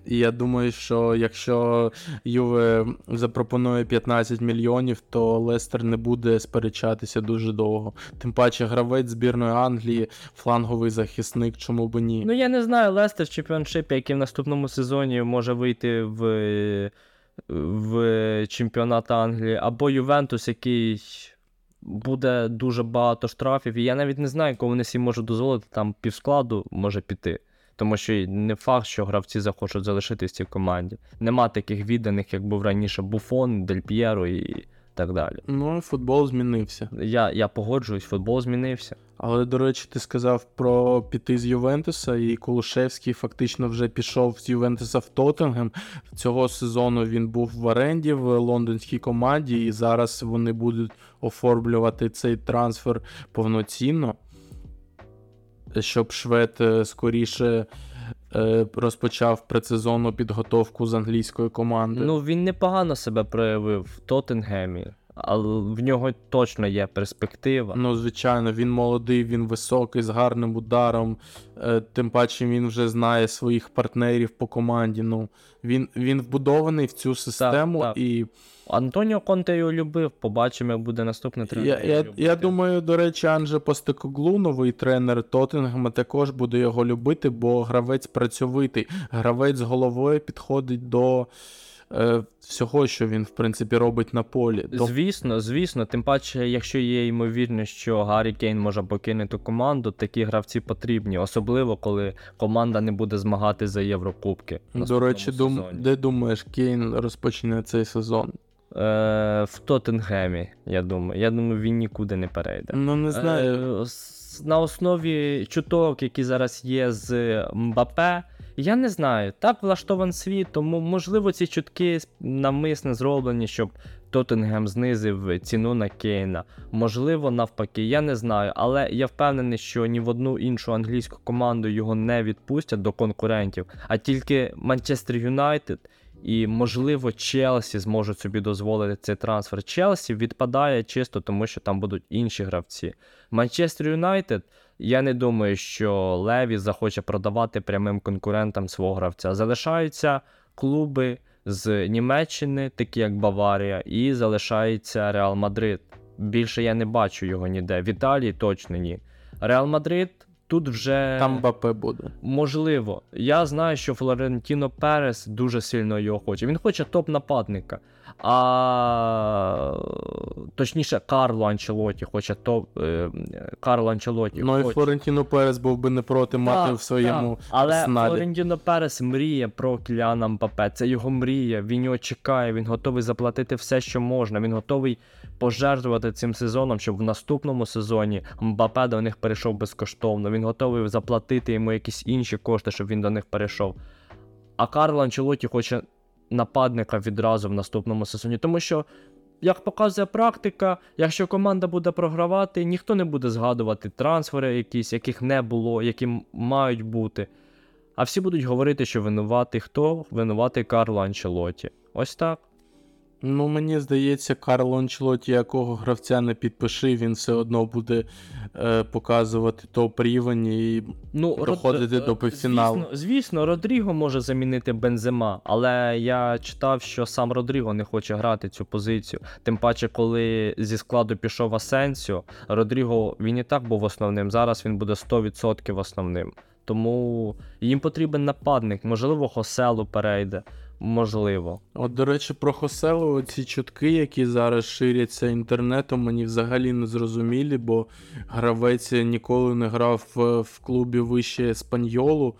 [SPEAKER 2] І я думаю, що якщо Юве запропонує 15 мільйонів, то Лестер не буде сперечатися дуже довго. Тим паче гравець збірної Англії, фланговий захисник, чому б ні.
[SPEAKER 3] Ну я не знаю, Лестер в чемпіоншипі, який в наступному сезоні може вийти в, в чемпіонат Англії, або Ювентус, який буде дуже багато штрафів. І я навіть не знаю, кого вони всі можуть дозволити, там півскладу може піти. Тому що не факт, що гравці захочуть залишитись в цій команді. Нема таких відданих, як був раніше Буфон, Дель П'єро і так далі.
[SPEAKER 2] Ну, футбол змінився.
[SPEAKER 3] Я, я погоджуюсь, футбол змінився.
[SPEAKER 2] Але, до речі, ти сказав про піти з Ювентуса, і Кулушевський фактично вже пішов з Ювентуса в Тоттенгем. Цього сезону він був в оренді в лондонській команді, і зараз вони будуть оформлювати цей трансфер повноцінно, щоб швед е, скоріше розпочав предсезонну підготовку з англійської команди.
[SPEAKER 3] Ну, він непогано себе проявив в Тоттенгемі, але в нього точно є перспектива.
[SPEAKER 2] Ну, звичайно, він молодий, він високий, з гарним ударом. Е, Тим паче він вже знає своїх партнерів по команді. Ну, він, він вбудований в цю систему,
[SPEAKER 3] так.
[SPEAKER 2] і
[SPEAKER 3] Антоніо Конте його любив, побачимо, як буде наступний тренер.
[SPEAKER 2] я, я, я думаю, до речі, Анже Постекоглу, новий тренер Тоттенгема, також буде його любити, бо гравець працьовитий. Гравець з головою підходить до е, всього, що він, в принципі, робить на полі. До
[SPEAKER 3] Звісно, звісно, тим паче, якщо є ймовірність, що Гаррі Кейн може покинути команду, такі гравці потрібні, особливо коли команда не буде змагати за Єврокубки.
[SPEAKER 2] До речі, дум, де думаєш, Кейн розпочне цей сезон?
[SPEAKER 3] Е, в Тоттенгемі, я думаю. Я думаю, він нікуди не перейде.
[SPEAKER 2] Ну, не знаю.
[SPEAKER 3] Е, На основі чуток, які зараз є з Мбапе, я не знаю. Так влаштован світ, тому можливо ці чутки навмисно зроблені, щоб Тоттенгем знизив ціну на Кейна. Можливо, навпаки, я не знаю. Але я впевнений, що ні в одну іншу англійську команду його не відпустять до конкурентів, а тільки Манчестер Юнайтед. І, можливо, Челсі зможуть собі дозволити цей трансфер. Челсі відпадає чисто, тому що там будуть інші гравці. Манчестер Юнайтед, я не думаю, що Леві захоче продавати прямим конкурентам свого гравця. Залишаються клуби з Німеччини, такі як Баварія, і залишається Реал Мадрид. Більше я не бачу його ніде. В Італії точно ні. Реал Мадрид тут вже.
[SPEAKER 2] Там Бапе буде.
[SPEAKER 3] Можливо. Я знаю, що Флорентіно Перес дуже сильно його хоче. Він хоче топ-нападника. А точніше, Карло Анчелоті хоче топ. Е... Карло Анчелоті.
[SPEAKER 2] Ну і. Флорентіно Перес був би не проти мати
[SPEAKER 3] Так,
[SPEAKER 2] в своєму
[SPEAKER 3] так. Але
[SPEAKER 2] арсеналі.
[SPEAKER 3] Флорентіно Перес мріє про Кіліана Мбапе. Це його мрія. Він його чекає. Він готовий заплатити все, що можна. Він готовий пожертвувати цим сезоном, щоб в наступному сезоні Мбапе до них перейшов безкоштовно. Він готовий заплатити йому якісь інші кошти, щоб він до них перейшов. А Карло Анчелоті хоче нападника відразу в наступному сезоні, тому що. Як показує практика, якщо команда буде програвати, ніхто не буде згадувати трансфери якісь, яких не було, які мають бути. А всі будуть говорити, що винуватий хто? Винуватий Карло Анчелоті. Ось так.
[SPEAKER 2] Ну, мені здається, Карло Анчелоті, якого гравця не підпиши, він все одно буде е, показувати топ рівень і
[SPEAKER 3] Ну,
[SPEAKER 2] доходити
[SPEAKER 3] Род-
[SPEAKER 2] до півфіналу.
[SPEAKER 3] Звісно, звісно, Родріго може замінити Бензема, але я читав, що сам Родріго не хоче грати цю позицію. Тим паче, коли зі складу пішов Асенсіо, Родріго він і так був основним. Зараз він буде 100% основним. Тому їм потрібен нападник. Можливо, Хоселу перейде, можливо.
[SPEAKER 2] От, до речі, про Хоселу ці чутки, які зараз ширяться інтернетом, мені взагалі не зрозумілі, бо гравець ніколи не грав в, клубі вище Еспаньолу.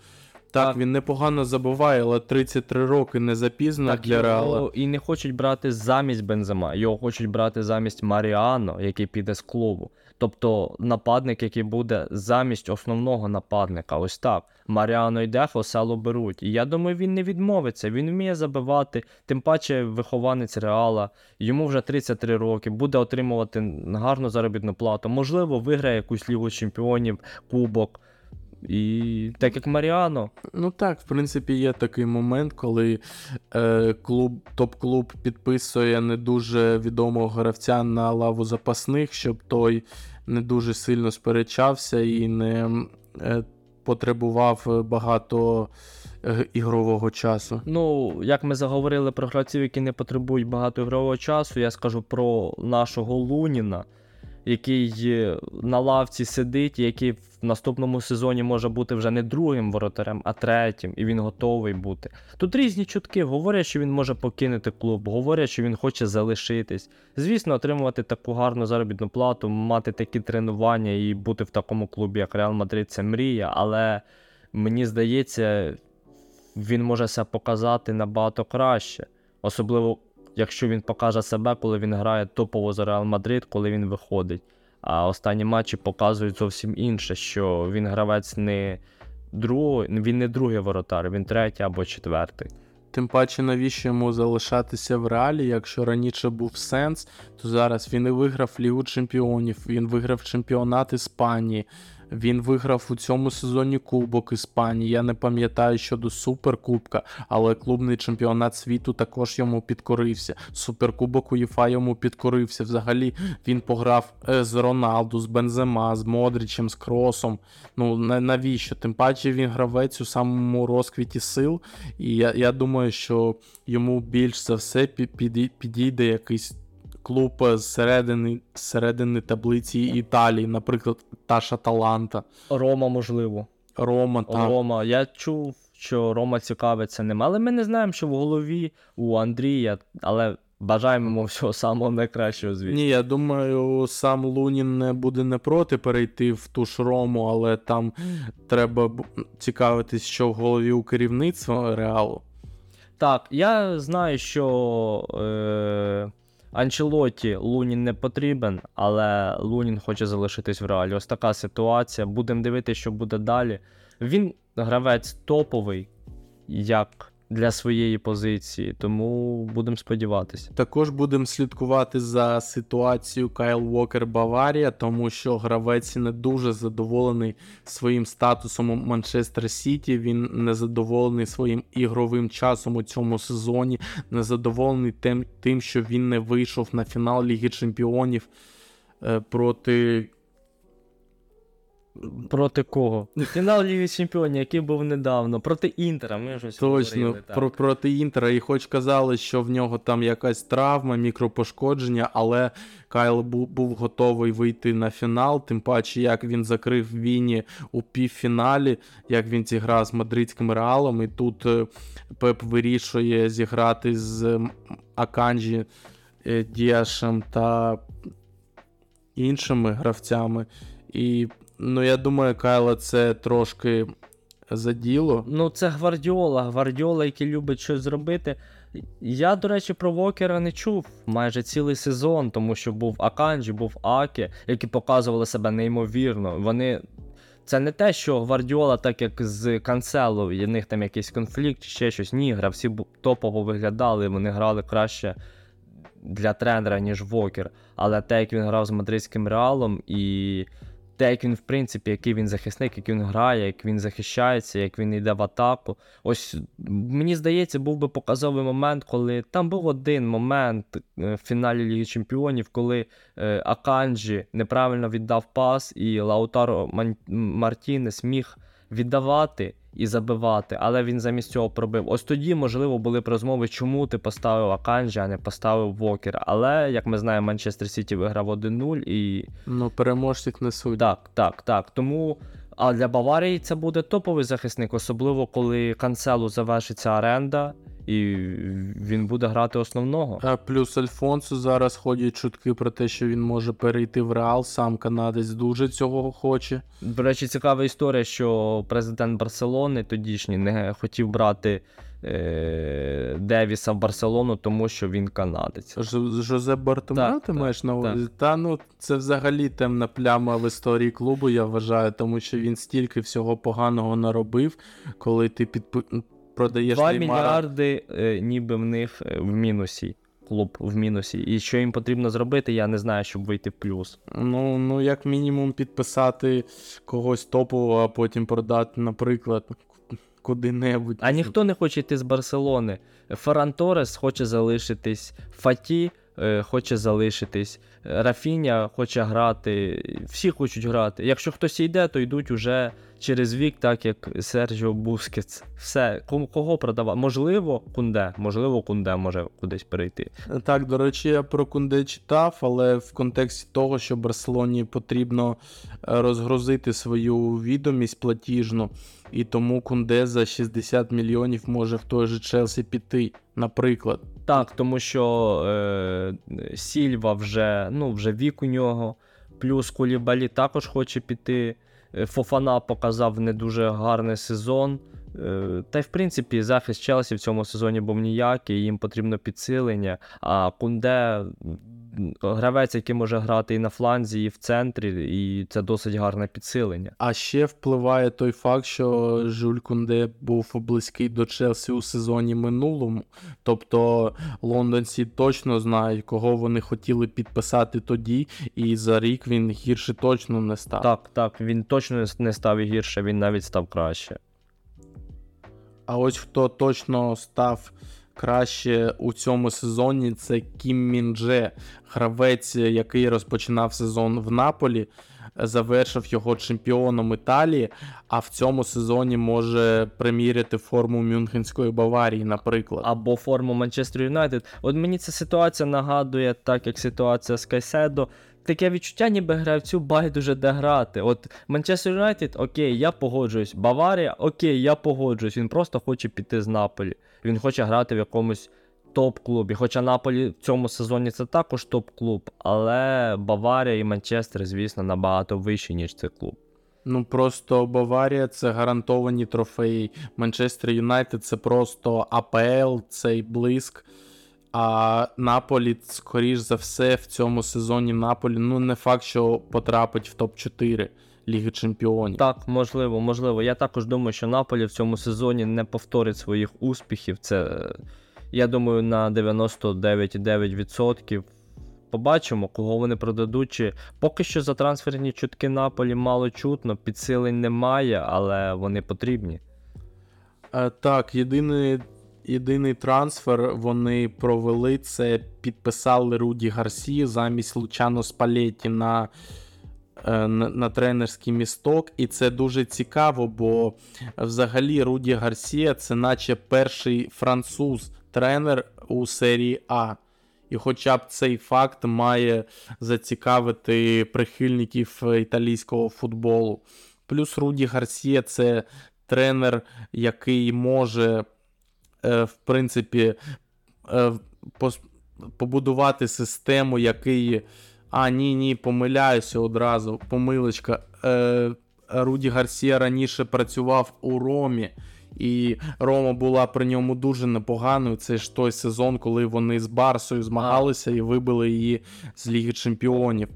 [SPEAKER 2] Так,
[SPEAKER 3] Так.
[SPEAKER 2] він непогано забуває, але 33 роки не запізно
[SPEAKER 3] Так,
[SPEAKER 2] для Реала.
[SPEAKER 3] і не хочуть брати замість Бензема, його хочуть брати замість Маріано, який піде з клубу. Тобто нападник, який буде замість основного нападника. Ось так. Маріано йде, Хоселу беруть. І я думаю, він не відмовиться. Він вміє забивати, тим паче вихованець Реала. Йому вже 33 роки, буде отримувати гарну заробітну плату. Можливо, виграє якусь лігу чемпіонів, кубок. І так як Маріано,
[SPEAKER 2] Ну так, в принципі, є такий момент, коли е, клуб, топ-клуб підписує не дуже відомого гравця на лаву запасних, щоб той не дуже сильно сперечався і не е, потребував багато е, ігрового часу.
[SPEAKER 3] Ну, як ми заговорили про гравців, які не потребують багато ігрового часу, я скажу про нашого Луніна, який е, на лавці сидить, який в наступному сезоні може бути вже не другим воротарем, а третім, і він готовий бути. Тут різні чутки. Говорять, що він може покинути клуб, говорять, що він хоче залишитись. Звісно, отримувати таку гарну заробітну плату, мати такі тренування і бути в такому клубі, як Реал Мадрид, це мрія, але мені здається, він може себе показати набагато краще. Особливо, якщо він покаже себе, коли він грає топово за Реал Мадрид, коли він виходить. А останні матчі показують зовсім інше, що він гравець не другий, він не другий воротар, він третій або четвертий.
[SPEAKER 2] Тим паче, навіщо йому залишатися в реалі, якщо раніше був сенс, то зараз він і виграв Лігу Чемпіонів, він виграв чемпіонат Іспанії, він виграв у цьому сезоні Кубок Іспанії. Я не пам'ятаю щодо Суперкубка, але клубний чемпіонат світу також йому підкорився. Суперкубок УЄФА йому підкорився. Взагалі він пограв е, з Роналду, з Бензема, з Модрічем, з Кросом. Ну навіщо? Тим паче він гравець у самому розквіті сил. І я, я думаю, що йому більш за все підійде якийсь клуб з середини, середини таблиці Італії, наприклад, та ж Аталанта,
[SPEAKER 3] Рома, можливо.
[SPEAKER 2] Рома та.
[SPEAKER 3] Рома. Я чув, що Рома цікавиться ним, але ми не знаємо, що в голові у Андрія, але бажаємо йому всього самого найкращого, звісно.
[SPEAKER 2] Ні, я думаю, сам Лунін не буде не проти перейти в ту ж Рому, але там треба цікавитись, що в голові у керівництва Реалу.
[SPEAKER 3] Так, я знаю, що е, Анчелоті Лунін не потрібен, але Лунін хоче залишитись в реалі. Ось така ситуація. Будемо дивитися, що буде далі. Він гравець топовий, як для своєї позиції, тому будемо сподіватися.
[SPEAKER 2] Також будемо слідкувати за ситуацією Кайл Уокер Баварія, тому що гравець не дуже задоволений своїм статусом у Манчестер Сіті. Він не задоволений своїм ігровим часом у цьому сезоні, не задоволений тим, тим що він не вийшов на фінал Ліги Чемпіонів е, проти.
[SPEAKER 3] Проти кого? Фінал Ліги Чемпіонів, який був недавно, проти Інтера. Ми вже
[SPEAKER 2] Точно
[SPEAKER 3] говорили, так.
[SPEAKER 2] про, проти Інтера, і хоч казали, що в нього там якась травма, мікропошкодження, але Кайл був, був готовий вийти на фінал. Тим паче, як він закрив Віні у півфіналі, як він зіграв з мадридським реалом. І тут е, Пеп вирішує зіграти з Аканджі е, Діашем та іншими гравцями. І ну, я думаю, Кайла це трошки заділо.
[SPEAKER 3] Ну, це Гвардіола. Гвардіола, який любить щось зробити. Я, до речі, про Вокера не чув майже цілий сезон, тому що був Аканджі, був Акі, які показували себе неймовірно. Вони. Це не те, що Гвардіола, так як з Канцело, в них там якийсь конфлікт ще щось. Ні, гравці топово виглядали, вони грали краще для тренера, ніж Вокер. Але те, як він грав з мадридським реалом, і те, як він, в принципі, який він захисник, як він грає, як він захищається, як він йде в атаку. Ось мені здається, був би показовий момент, коли там був один момент е, в фіналі Ліги Чемпіонів, коли е, Аканджі неправильно віддав пас, і Лаутаро Мартінес міг віддавати і забивати, але він замість цього пробив. Ось тоді, можливо, були б розмови, чому ти поставив Аканджі, а не поставив Вокер. Але, як ми знаємо, Манчестер Сіті виграв 1-0 і
[SPEAKER 2] Ну, переможців не судять.
[SPEAKER 3] так, так, так. Тому. А для Баварії це буде топовий захисник, особливо коли Канселу завершиться оренда, і він буде грати основного.
[SPEAKER 2] А плюс Альфонсо зараз ходять чутки про те, що він може перейти в Реал. Сам канадець дуже цього хоче.
[SPEAKER 3] До речі, цікава історія, що президент Барселони тодішній не хотів брати е, Девіса в Барселону, тому що він канадець.
[SPEAKER 2] Ж- Жозеп Бартомеу ти
[SPEAKER 3] так,
[SPEAKER 2] маєш на увазі? Та ну це взагалі темна пляма в історії клубу, я вважаю, тому що він стільки всього поганого наробив, коли ти підпи... продаєш
[SPEAKER 3] 2
[SPEAKER 2] Неймара.
[SPEAKER 3] мільярди, е, ніби в них е, в мінусі. Клуб в мінусі. І що їм потрібно зробити, я не знаю, щоб вийти в плюс.
[SPEAKER 2] Ну, ну, як мінімум, підписати когось топового, а потім продати, наприклад, куди-небудь.
[SPEAKER 3] А ніхто не хоче йти з Барселони. Ферран Торес хоче залишитись, Фаті хоче залишитись, Рафіня хоче грати. Всі хочуть грати. Якщо хтось йде, то йдуть уже через вік, так як Серджіо Бускетс. Все, кого продавати? Можливо, Кунде. Можливо, Кунде може кудись перейти.
[SPEAKER 2] Так, до речі, я про Кунде читав, але в контексті того, що Барселоні потрібно е, розгрузити свою відомість платіжну, і тому Кунде за 60 мільйонів може в той же Челсі піти, наприклад.
[SPEAKER 3] Так, тому що е, Сільва вже, ну, вже вік у нього, плюс Кулібалі також хоче піти. Е, Фофана показав не дуже гарний сезон. Е, Та й в принципі захист Челсі в цьому сезоні був ніякий, їм потрібно підсилення. А Кунде гравець, який може грати і на фланзі, і в центрі, і це досить гарне підсилення.
[SPEAKER 2] А ще впливає той факт, що Жюль Кунде був близький до Челсі у сезоні минулому. Тобто лондонці точно знають, кого вони хотіли підписати тоді, і за рік він гірше точно не став.
[SPEAKER 3] Так, так, він точно не став і гірше, він навіть став краще.
[SPEAKER 2] А ось хто точно став краще у цьому сезоні, це Кім Міндже, гравець, який розпочинав сезон в Наполі, завершив його чемпіоном Італії, а в цьому сезоні може приміряти форму Мюнхенської Баварії, наприклад.
[SPEAKER 3] або форму Манчестер Юнайтед. От мені ця ситуація нагадує, так як ситуація з Кайседо. Таке відчуття, ніби гравцю байдуже де грати. От Манчестер Юнайтед, окей, я погоджуюсь. Баварія, окей, я погоджуюсь. Він просто хоче піти з Наполі. Він хоче грати в якомусь топ-клубі. Хоча Наполі в цьому сезоні це також топ-клуб, але Баварія і Манчестер, звісно, набагато вищі, ніж цей клуб.
[SPEAKER 2] Ну просто Баварія це гарантовані трофеї. Манчестер Юнайтед це просто АПЛ, цей блиск. А Наполі, скоріш за все, в цьому сезоні Наполі, ну не факт, що потрапить в топ-4 Ліги Чемпіонів.
[SPEAKER 3] Так, можливо, можливо. Я також думаю, що Наполі в цьому сезоні не повторить своїх успіхів. Це, я думаю, на 99,9%. Побачимо, кого вони продадуть. Чи... Поки що за трансферні чутки Наполі мало чутно, підсилень немає, але вони потрібні.
[SPEAKER 2] Е, Так, єдиний, єдиний трансфер вони провели це підписали Руді Гарсі замість Лучано Спалетті на, е, на, на тренерський місток. І це дуже цікаво, бо взагалі Руді Гарсія це наче перший француз тренер у серії А. І хоча б цей факт має зацікавити прихильників італійського футболу. Плюс Руді Гарсія це тренер, який може, в принципі, е, побудувати систему, який. А, ні, ні, помиляюся одразу. Помилочка. Е, Руді Гарсія раніше працював у Ромі, і Рома була при ньому дуже непоганою. Це ж той сезон, коли вони з Барсою змагалися і вибили її з Ліги Чемпіонів.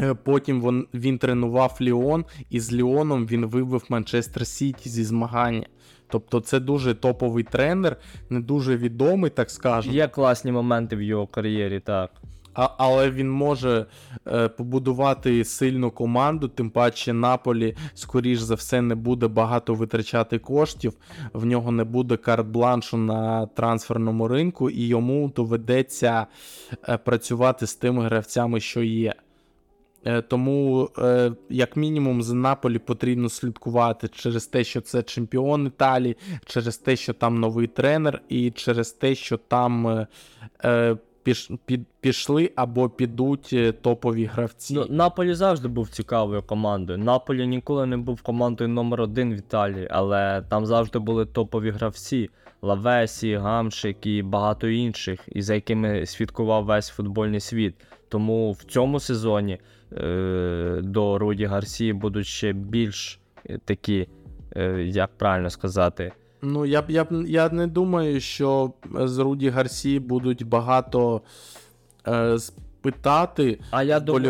[SPEAKER 2] Е, Потім він тренував Ліон, і з Ліоном він вибив Манчестер Сіті зі змагання. Тобто це дуже топовий тренер, не дуже відомий, так скажемо.
[SPEAKER 3] Є класні моменти в його кар'єрі, так.
[SPEAKER 2] А, але він може е, побудувати сильну команду, тим паче Наполі, скоріш за все, не буде багато витрачати коштів, в нього не буде карт-бланшу на трансферному ринку, і йому доведеться е, працювати з тими гравцями, що є. Е, Тому, е, як мінімум, за Наполі потрібно слідкувати через те, що це чемпіон Італії, через те, що там новий тренер, і через те, що там е, пішли або підуть топові гравці.
[SPEAKER 3] Ну, Наполі завжди був цікавою командою. Наполі ніколи не був командою номер один в Італії, але там завжди були топові гравці. Лавесі, Гамшик і багато інших, і за якими свідкував весь футбольний світ. Тому в цьому сезоні до Руді Гарсії будуть ще більш е, такі, е, як правильно сказати,
[SPEAKER 2] Ну, я б я б я не думаю, що з Руді Гарсі будуть багато е, спитати.
[SPEAKER 3] А я думаю,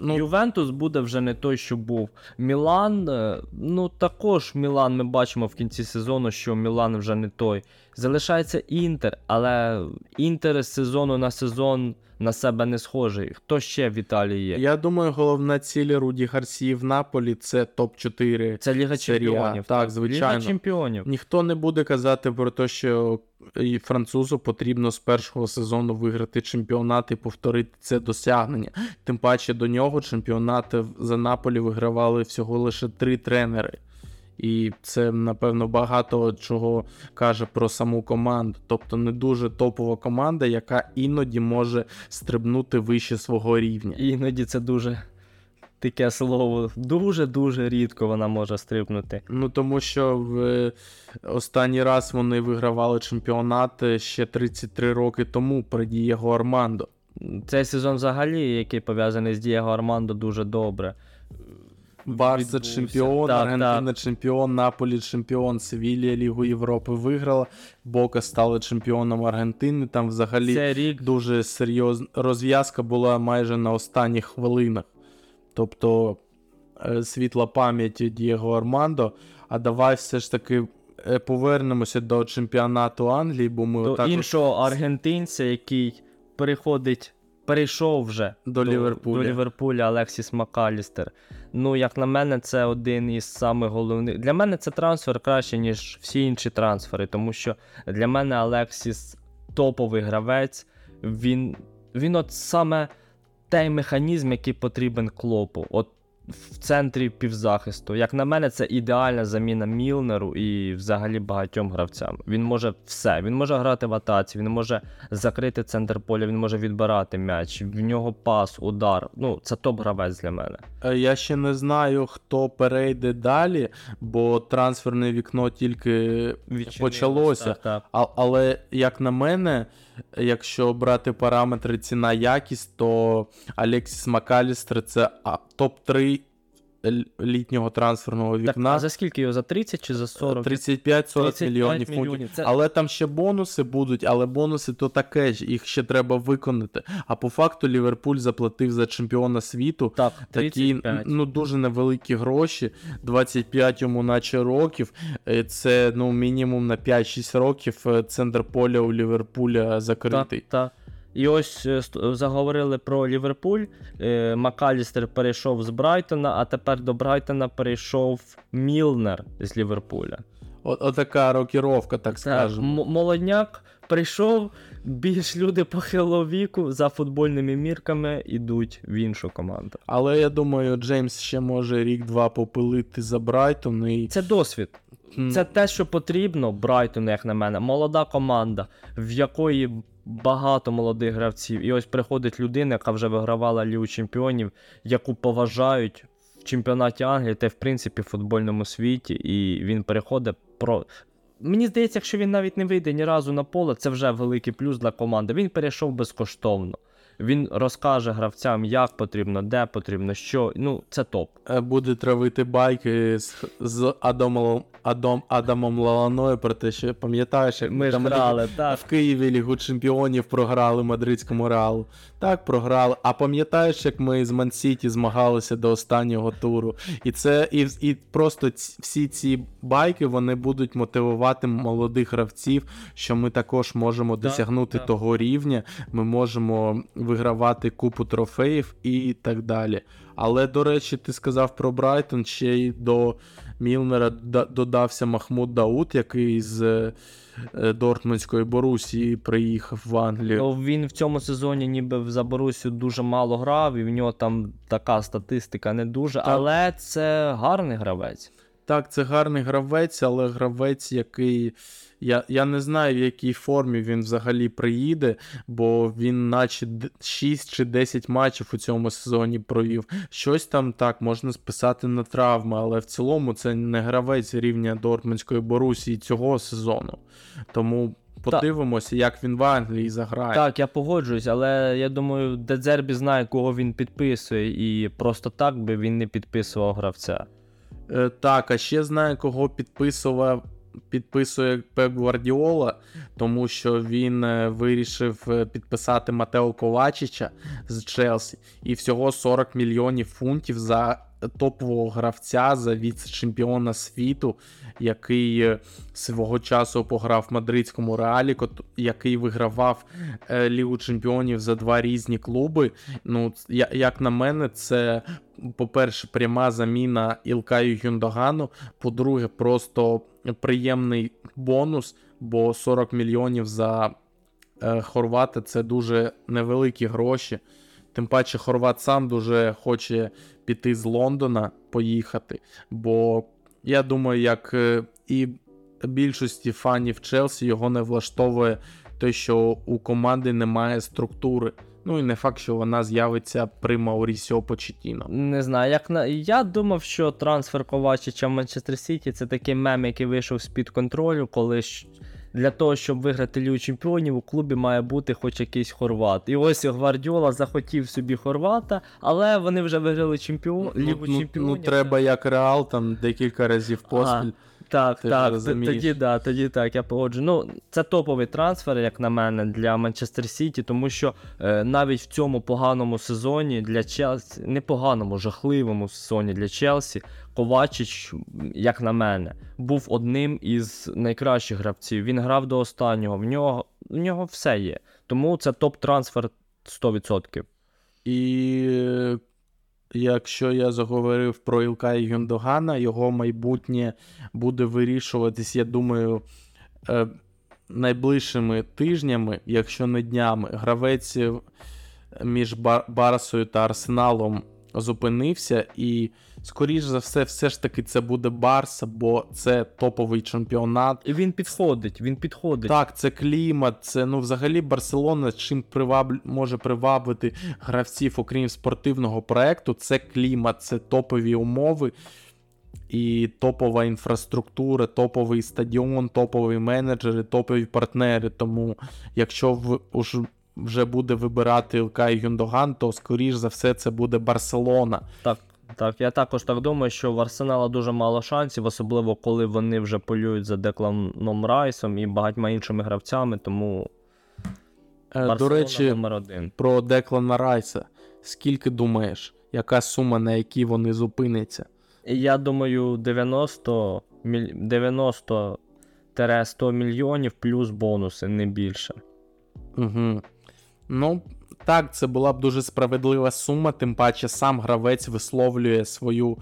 [SPEAKER 2] Ну-
[SPEAKER 3] Ювентус буде вже не той, що був. Мілан, е, ну також Мілан ми бачимо в кінці сезону, що Мілан вже не той. Залишається Інтер, але Інтер з сезону на сезон на себе не схожий. Хто ще в Італії є?
[SPEAKER 2] Я думаю, головна ціль Руді Гарсі в Наполі це топ-4.
[SPEAKER 3] Це Ліга
[SPEAKER 2] Серія,
[SPEAKER 3] Чемпіонів.
[SPEAKER 2] так, звичайно.
[SPEAKER 3] Ліга Чемпіонів.
[SPEAKER 2] Ніхто не буде казати про те, що і французу потрібно з першого сезону виграти чемпіонат і повторити це досягнення. Тим паче до нього чемпіонати за Наполі вигравали всього лише три тренери. І це, напевно, багато чого каже про саму команду. Тобто не дуже топова команда, яка іноді може стрибнути вище свого рівня.
[SPEAKER 3] Іноді це дуже таке слово. Дуже-дуже рідко вона може стрибнути.
[SPEAKER 2] Ну тому що в е, останній раз вони вигравали чемпіонат е, ще 33 роки тому при Дієго Армандо.
[SPEAKER 3] Цей сезон взагалі, який пов'язаний з Дієго Армандо, дуже добре.
[SPEAKER 2] Барса чемпіон,
[SPEAKER 3] Так,
[SPEAKER 2] Аргентина чемпіон, Наполі чемпіон, Севілія Лігу Європи виграла. Бока стали чемпіоном Аргентини. Там взагалі
[SPEAKER 3] Це рік
[SPEAKER 2] дуже серйозна розв'язка була майже на останніх хвилинах. Тобто е, світла пам'ять Дієго Армандо. А давай все ж таки е, повернемося до чемпіонату Англії, бо ми
[SPEAKER 3] до
[SPEAKER 2] отак от
[SPEAKER 3] іншого аргентинця, який переходить, перейшов вже
[SPEAKER 2] до Ліверпуля.
[SPEAKER 3] до Ліверпуля Алексіс Макалістер. Ну, як на мене, це один із самих головних. Для мене це трансфер краще, ніж всі інші трансфери, тому що для мене Алексіс топовий гравець. Він, він от саме той механізм, який потрібен клопу. От в центрі півзахисту. Як на мене, це ідеальна заміна Мілнеру і взагалі багатьом гравцям. Він може все. Він може грати в атаці, він може закрити центр поля, він може відбирати м'яч. В нього пас, удар. Ну, це топ-гравець для мене.
[SPEAKER 2] Е, Я ще не знаю, хто перейде далі, бо трансферне вікно тільки почалося.
[SPEAKER 3] Так, так.
[SPEAKER 2] А, але як на мене, якщо брати параметри ціна якість, то Алексіс Макалістер це а, топ-3 л- літнього трансферного
[SPEAKER 3] Так,
[SPEAKER 2] вікна.
[SPEAKER 3] а за скільки його? За 30 чи за 40?
[SPEAKER 2] 35-40
[SPEAKER 3] 35
[SPEAKER 2] мільйонів фунтів.
[SPEAKER 3] мільйонів. Це-
[SPEAKER 2] Але там ще бонуси будуть, але бонуси то таке ж, їх ще треба виконати. А по факту Ліверпуль заплатив за чемпіона світу
[SPEAKER 3] Так,
[SPEAKER 2] такі ну дуже невеликі гроші. 25 йому наче років. Е, Це ну мінімум на 5-6 років е, центр поля у Ліверпуля закритий.
[SPEAKER 3] Так, так. І ось е, заговорили про Ліверпуль. Е, Макалістер перейшов з Брайтона, а тепер до Брайтона перейшов Мілнер з Ліверпуля.
[SPEAKER 2] От, отака рокіровка, так скажемо.
[SPEAKER 3] м- молодняк прийшов, більш люди похилого віку за футбольними мірками йдуть в іншу команду.
[SPEAKER 2] Але я думаю, Джеймс ще може рік-два попилити за Брайтон і
[SPEAKER 3] Це досвід. Це те, що потрібно Брайтону, як на мене. Молода команда, в якої багато молодих гравців. І ось приходить людина, яка вже вигравала Лігу чемпіонів, яку поважають в чемпіонаті Англії та в принципі в футбольному світі. І він переходить про. Мені здається, якщо він навіть не вийде ні разу на поле, це вже великий плюс для команди. Він перейшов безкоштовно. Він розкаже гравцям, як потрібно, де потрібно, що. Ну, це топ.
[SPEAKER 2] е, буде травити байки з, з Адамом, Адом, Адамом Лаланою про те, що пам'ятаєш, як
[SPEAKER 3] Ми ж грали, так.
[SPEAKER 2] в Києві Лігу Чемпіонів програли мадридському реалу. Так, програли. А пам'ятаєш, як ми з Мансіті змагалися до останнього туру? І це і, і просто ці, всі ці байки вони будуть мотивувати молодих гравців, що ми також можемо досягнути
[SPEAKER 3] так.
[SPEAKER 2] того рівня. Ми можемо вигравати купу трофеїв і так далі. Але, до речі, ти сказав про Брайтон, ще й до Мілнера додався Махмуд Дауд, який з е, Дортмундської Борусії приїхав в Англію.
[SPEAKER 3] Ну, він в цьому сезоні ніби в Заборусю дуже мало грав, і в нього там така статистика не дуже, але це гарний гравець.
[SPEAKER 2] Так, це гарний гравець, але гравець, який Я я не знаю, в якій формі він взагалі приїде, бо він, наче 6 чи 10 матчів у цьому сезоні провів. Щось там так можна списати на травми, але в цілому це не гравець рівня Дортмундської Борусії цього сезону. Тому. Подивимося, як він в Англії заграє.
[SPEAKER 3] Так, я погоджуюсь, але я думаю, Дедзербі знає, кого він підписує, і просто так би він не підписував гравця.
[SPEAKER 2] Е, так, а ще знає, кого підписував. Підписує Пеп Гвардіола, тому що він е, вирішив е, підписати Матео Ковачича з Челсі і всього 40 мільйонів фунтів за топового гравця за віце-чемпіона світу, який е, свого часу пограв в мадридському реалі, який вигравав Лігу Чемпіонів за два різні клуби. Ну, Як на мене, це, по-перше, пряма заміна Ілкаю Юндогану. По-друге, просто приємний бонус, бо 40 мільйонів за е, Хорвата це дуже невеликі гроші. Тим паче, Хорват сам дуже хоче піти з Лондона, поїхати. Бо я думаю, як е, і більшості фанів Челсі його не влаштовує те, що у команди немає структури. Ну і не факт, що вона з'явиться при Маурісіо Почетіно.
[SPEAKER 3] Не знаю, як на я думав, що трансфер Ковачича в Манчестер Сіті це такий мем, який вийшов з-під контролю, коли для того, щоб виграти Лігу чемпіонів, у клубі має бути хоч якийсь хорват. І ось Гвардіола захотів собі хорвата, але вони вже виграли чемпіон,
[SPEAKER 2] ну,
[SPEAKER 3] Лігу
[SPEAKER 2] ну,
[SPEAKER 3] чемпіонів.
[SPEAKER 2] Ну, треба як реал, там декілька разів поспіль.
[SPEAKER 3] Так, Ти так, тоді да, тоді так, я погоджу. Ну, це топовий трансфер, як на мене, для Манчестер Сіті, тому що е, навіть в цьому поганому сезоні для Челсі, не поганому, жахливому сезоні для Челсі, Ковачич, як на мене, був одним із найкращих гравців. Він грав до останнього, в нього в нього все є. Тому це топ-трансфер 100%.
[SPEAKER 2] І якщо я заговорив про Ілка і Гюндогана, його майбутнє буде вирішуватись, я думаю, е, найближчими тижнями, якщо не днями, гравець між Барсою та Арсеналом зупинився, і, скоріш за все, все ж таки це буде Барса, бо це топовий чемпіонат.
[SPEAKER 3] І він підходить, він підходить.
[SPEAKER 2] Так, це клімат, це ну взагалі Барселона чим приваб... може привабити гравців, окрім спортивного проекту, це клімат, це топові умови. І топова інфраструктура, топовий стадіон, топові менеджери, топові партнери. Тому, якщо в уж вже буде вибирати Ілкай Юндоган, то скоріш за все це буде Барселона.
[SPEAKER 3] Так, так, я також так думаю, що в Арсенала дуже мало шансів, особливо коли вони вже полюють за Декланом Райсом і багатьма іншими гравцями, тому.
[SPEAKER 2] Е, До речі, номер один. про Деклана Райса. Скільки думаєш, яка сума, на якій вони зупиняться?
[SPEAKER 3] Я думаю, 90 90 100 мільйонів плюс бонуси, не більше.
[SPEAKER 2] Угу. Ну, так, це була б дуже справедлива сума, тим паче сам гравець висловлює свою.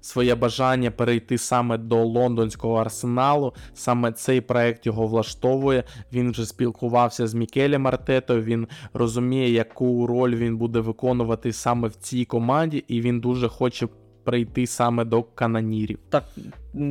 [SPEAKER 2] Своє бажання перейти саме до лондонського арсеналу. Саме цей проект його влаштовує. Він вже спілкувався з Мікелем Артетою. Він розуміє, яку роль він буде виконувати саме в цій команді, і він дуже хоче прийти саме до канонірів.
[SPEAKER 3] Так,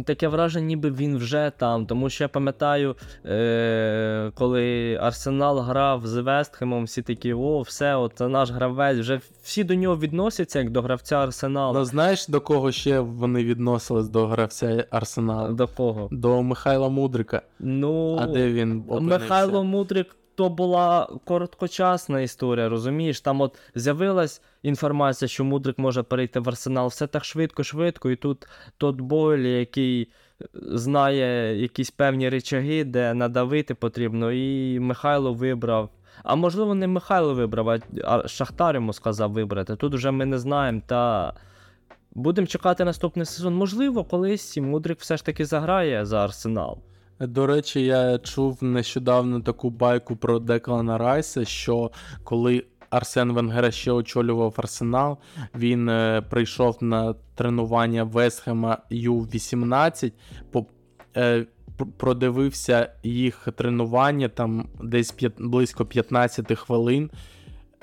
[SPEAKER 3] таке враження, ніби він вже там. Тому що я пам'ятаю, е- коли Арсенал грав з Вестхемом, всі такі, о, все, от це наш гравець. Вже всі до нього відносяться як до гравця Арсеналу.
[SPEAKER 2] Ну знаєш, до кого ще вони відносились до гравця Арсеналу?
[SPEAKER 3] До кого?
[SPEAKER 2] До Михайла Мудрика.
[SPEAKER 3] Ну,
[SPEAKER 2] а де він опинився?
[SPEAKER 3] Михайло Мудрик то була короткочасна історія, розумієш? Там от з'явилась інформація, що Мудрик може перейти в арсенал. Все так швидко-швидко, і тут тот Бойлі, який е, знає якісь певні речаги, де надавити потрібно, і Михайло вибрав. А можливо, не Михайло вибрав, а Шахтар йому сказав вибрати. Тут вже ми не знаємо. Та будемо чекати наступний сезон. Можливо, колись Мудрик все ж таки заграє за Арсенал.
[SPEAKER 2] До речі, я чув нещодавно таку байку про Деклана Райса, що коли Арсен Венгера ще очолював Арсенал, він е, прийшов на тренування Вест Хема Ю-18, по, е, продивився їх тренування там десь близько 15 хвилин,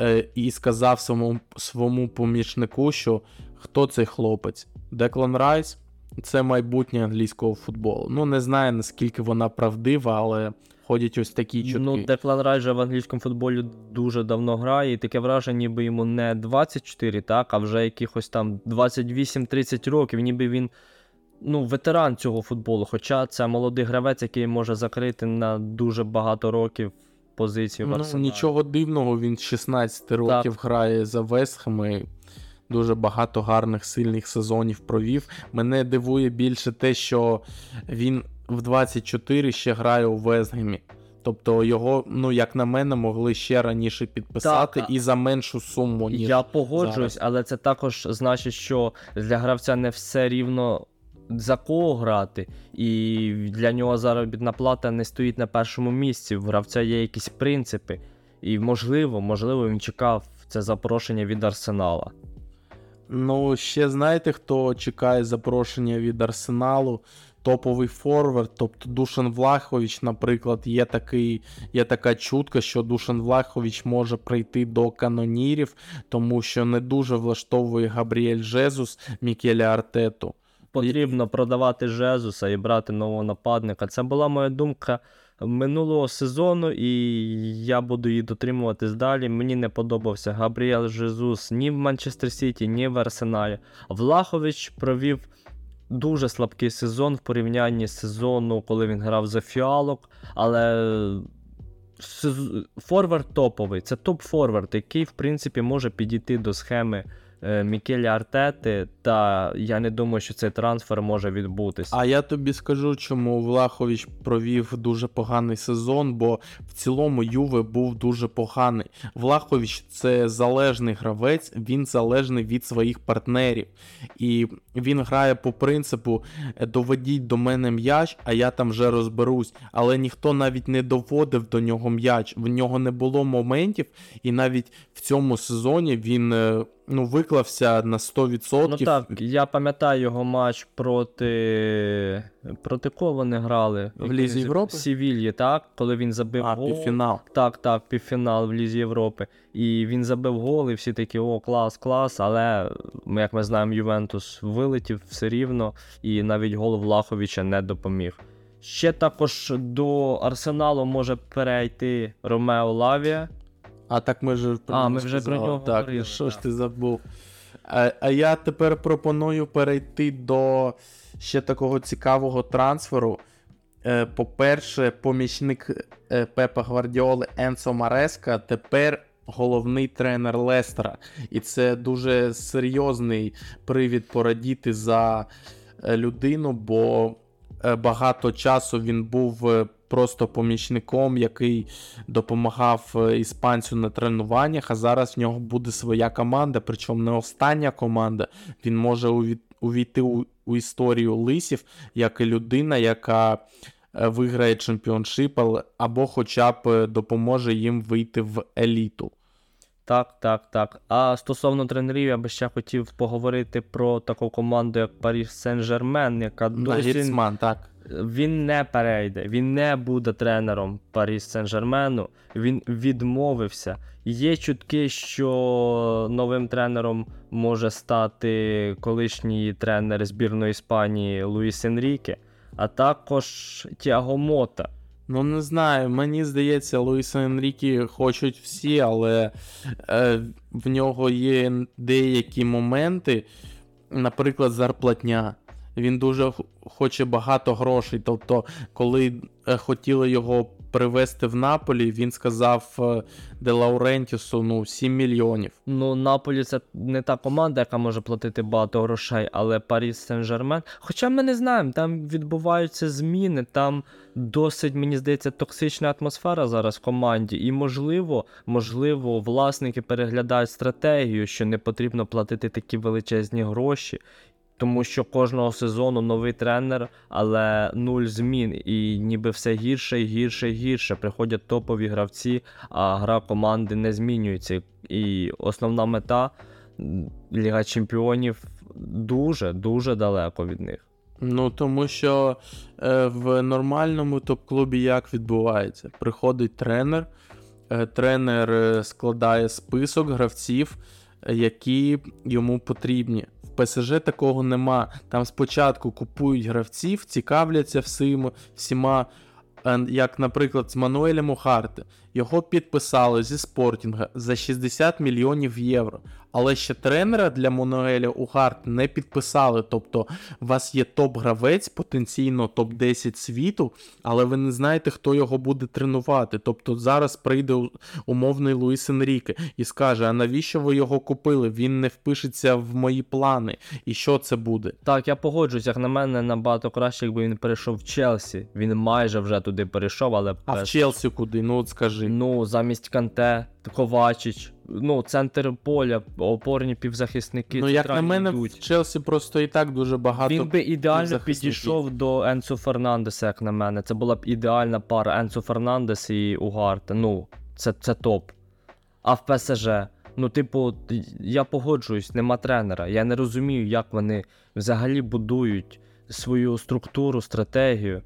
[SPEAKER 2] е, і сказав своєму, своєму помічнику, що хто цей хлопець? Деклан Райс. Це майбутнє англійського футболу. Ну, не знаю наскільки вона правдива, але ходять ось такі чутки.
[SPEAKER 3] Ну, Деклан Райс же в англійському футболі дуже давно грає, і таке враження, ніби йому не 24, так, а вже якихось там 28-30 років, ніби він ну, ветеран цього футболу. Хоча це молодий гравець, який може закрити на дуже багато років позицію в
[SPEAKER 2] Ну, нічого дивного, він 16 років грає за Вестхем і дуже багато гарних сильних сезонів провів. Мене дивує більше те, що він в 24 ще грає у Вестгемі. Тобто його, ну як на мене, могли ще раніше підписати
[SPEAKER 3] Так,
[SPEAKER 2] і за меншу суму, ніж
[SPEAKER 3] Я погоджуюсь,
[SPEAKER 2] зараз.
[SPEAKER 3] але це також значить, що для гравця не все рівно за кого грати, і для нього заробітна плата не стоїть на першому місці. В гравця є якісь принципи. І можливо, можливо, він чекав це запрошення від Арсенала.
[SPEAKER 2] Ну, ще знаєте, хто чекає запрошення від Арсеналу? Топовий форвард, тобто Душан Влахович, наприклад, є такий, є така чутка, що Душан Влахович може прийти до канонірів, тому що не дуже влаштовує Габріель Жезус Мікеля Артету.
[SPEAKER 3] Потрібно продавати Жезуса і брати нового нападника. Це була моя думка минулого сезону, і я буду її дотримуватись далі. Мені не подобався Габріел Жезус ні в Манчестер Сіті, ні в Арсеналі. Влахович провів дуже слабкий сезон в порівнянні з сезону, коли він грав за фіалок, але. Форвард топовий, це топ-форвард, який, в принципі, може підійти до схеми е, Мікеля Артети, та я не думаю, що цей трансфер може відбутися.
[SPEAKER 2] А я тобі скажу, чому Влахович провів дуже поганий сезон, бо в цілому Юве був дуже поганий. Влахович це залежний гравець, він залежний від своїх партнерів. І він грає по принципу «Е, доведіть до мене м'яч, а я там вже розберусь. Але ніхто навіть не доводив до нього м'яч. В нього не було моментів, і навіть в цьому сезоні він е, ну, виклався на 100%.
[SPEAKER 3] Ну так, я пам'ятаю його матч проти. Проти кого вони грали?
[SPEAKER 2] В Лізі Європи?
[SPEAKER 3] В Сівільї, так? Коли він забив
[SPEAKER 2] А,
[SPEAKER 3] гол.
[SPEAKER 2] півфінал.
[SPEAKER 3] Так, так, півфінал в Лізі Європи. І він забив гол, і всі такі, о, клас, клас. Але, як ми знаємо, Ювентус вилетів все рівно, і навіть гол Влаховича не допоміг. Ще також до Арсеналу може перейти Ромео Лавія.
[SPEAKER 2] А так ми ж про
[SPEAKER 3] А, ми вже про нього
[SPEAKER 2] Так,
[SPEAKER 3] говорили,
[SPEAKER 2] що ж ти забув? А, а я тепер пропоную перейти до ще такого цікавого трансферу. Е, По-перше, помічник е, Пепа Гвардіоли Енсо Мареска тепер головний тренер Лестера. І це дуже серйозний привід порадіти за е, людину, бо багато часу він був просто помічником, який допомагав е, іспанцю на тренуваннях, а зараз в нього буде своя команда, причому не остання команда. Він може увійти у, у історію лисів як і людина, яка е, виграє чемпіоншип, або хоча б е, допоможе їм вийти в еліту.
[SPEAKER 3] Так, так, так. А стосовно тренерів, я би ще хотів поговорити про таку команду, як Паріж Сен-Жермен, яка досі
[SPEAKER 2] так.
[SPEAKER 3] він не перейде, він не буде тренером Парі Сен-Жермену. Він відмовився. Є чутки, що новим тренером може стати колишній тренер збірної Іспанії Луїс Енріке, а також Тіаго Мота.
[SPEAKER 2] Ну, не знаю, мені здається, Луїса Енрікі хочуть всі, але е, в нього є деякі моменти, наприклад, зарплатня. Він дуже хоче багато грошей. Тобто, коли е, хотіли його привезти в Наполі, він сказав е, Де Лаурентісу ну, 7 мільйонів.
[SPEAKER 3] Ну, Наполі це не та команда, яка може платити багато грошей, але Парі Сен-Жермен. Хоча ми не знаємо, там відбуваються зміни, там досить, мені здається, токсична атмосфера зараз в команді. І можливо, можливо, власники переглядають стратегію, що не потрібно платити такі величезні гроші. Тому що кожного сезону новий тренер, але нуль змін, і ніби все гірше і гірше і гірше. Приходять топові гравці, а гра команди не змінюється. І основна мета Ліга Чемпіонів дуже дуже далеко від них.
[SPEAKER 2] Ну, тому що е, в нормальному топ-клубі як відбувається? Приходить тренер, е, тренер е, складає список гравців, які йому потрібні. В ПСЖ такого нема. Там спочатку купують гравців, цікавляться всім, всіма. Як, наприклад, з Мануелем Ухарте. Його підписали зі спортінга за 60 мільйонів євро. Але ще тренера для Мануеля Ухарте не підписали. Тобто, у вас є топ-гравець, потенційно топ-10 світу, але ви не знаєте, хто його буде тренувати. Тобто зараз прийде умовний Луїс Енріке і скаже: а навіщо ви його купили? Він не впишеться в мої плани. І що це буде?
[SPEAKER 3] Так, я погоджуюсь, як на мене, набагато краще, якби він перейшов в Челсі. Він майже вже туди перейшов, але
[SPEAKER 2] А в Челсі куди? Ну от скажи.
[SPEAKER 3] ну, замість Канте, Ковачич, ну, центр поля, опорні півзахисники.
[SPEAKER 2] Ну, як на мене, в
[SPEAKER 3] йдуть.
[SPEAKER 2] Челсі просто і так дуже багато.
[SPEAKER 3] Він би ідеально підійшов до Енсо Фернандеса, як на мене. Це була б ідеальна пара Енсо Фернандес і Угарте. Ну, це, це топ. А в ПСЖ, ну, типу, я погоджуюсь, нема тренера. Я не розумію, як вони взагалі будують свою структуру, стратегію.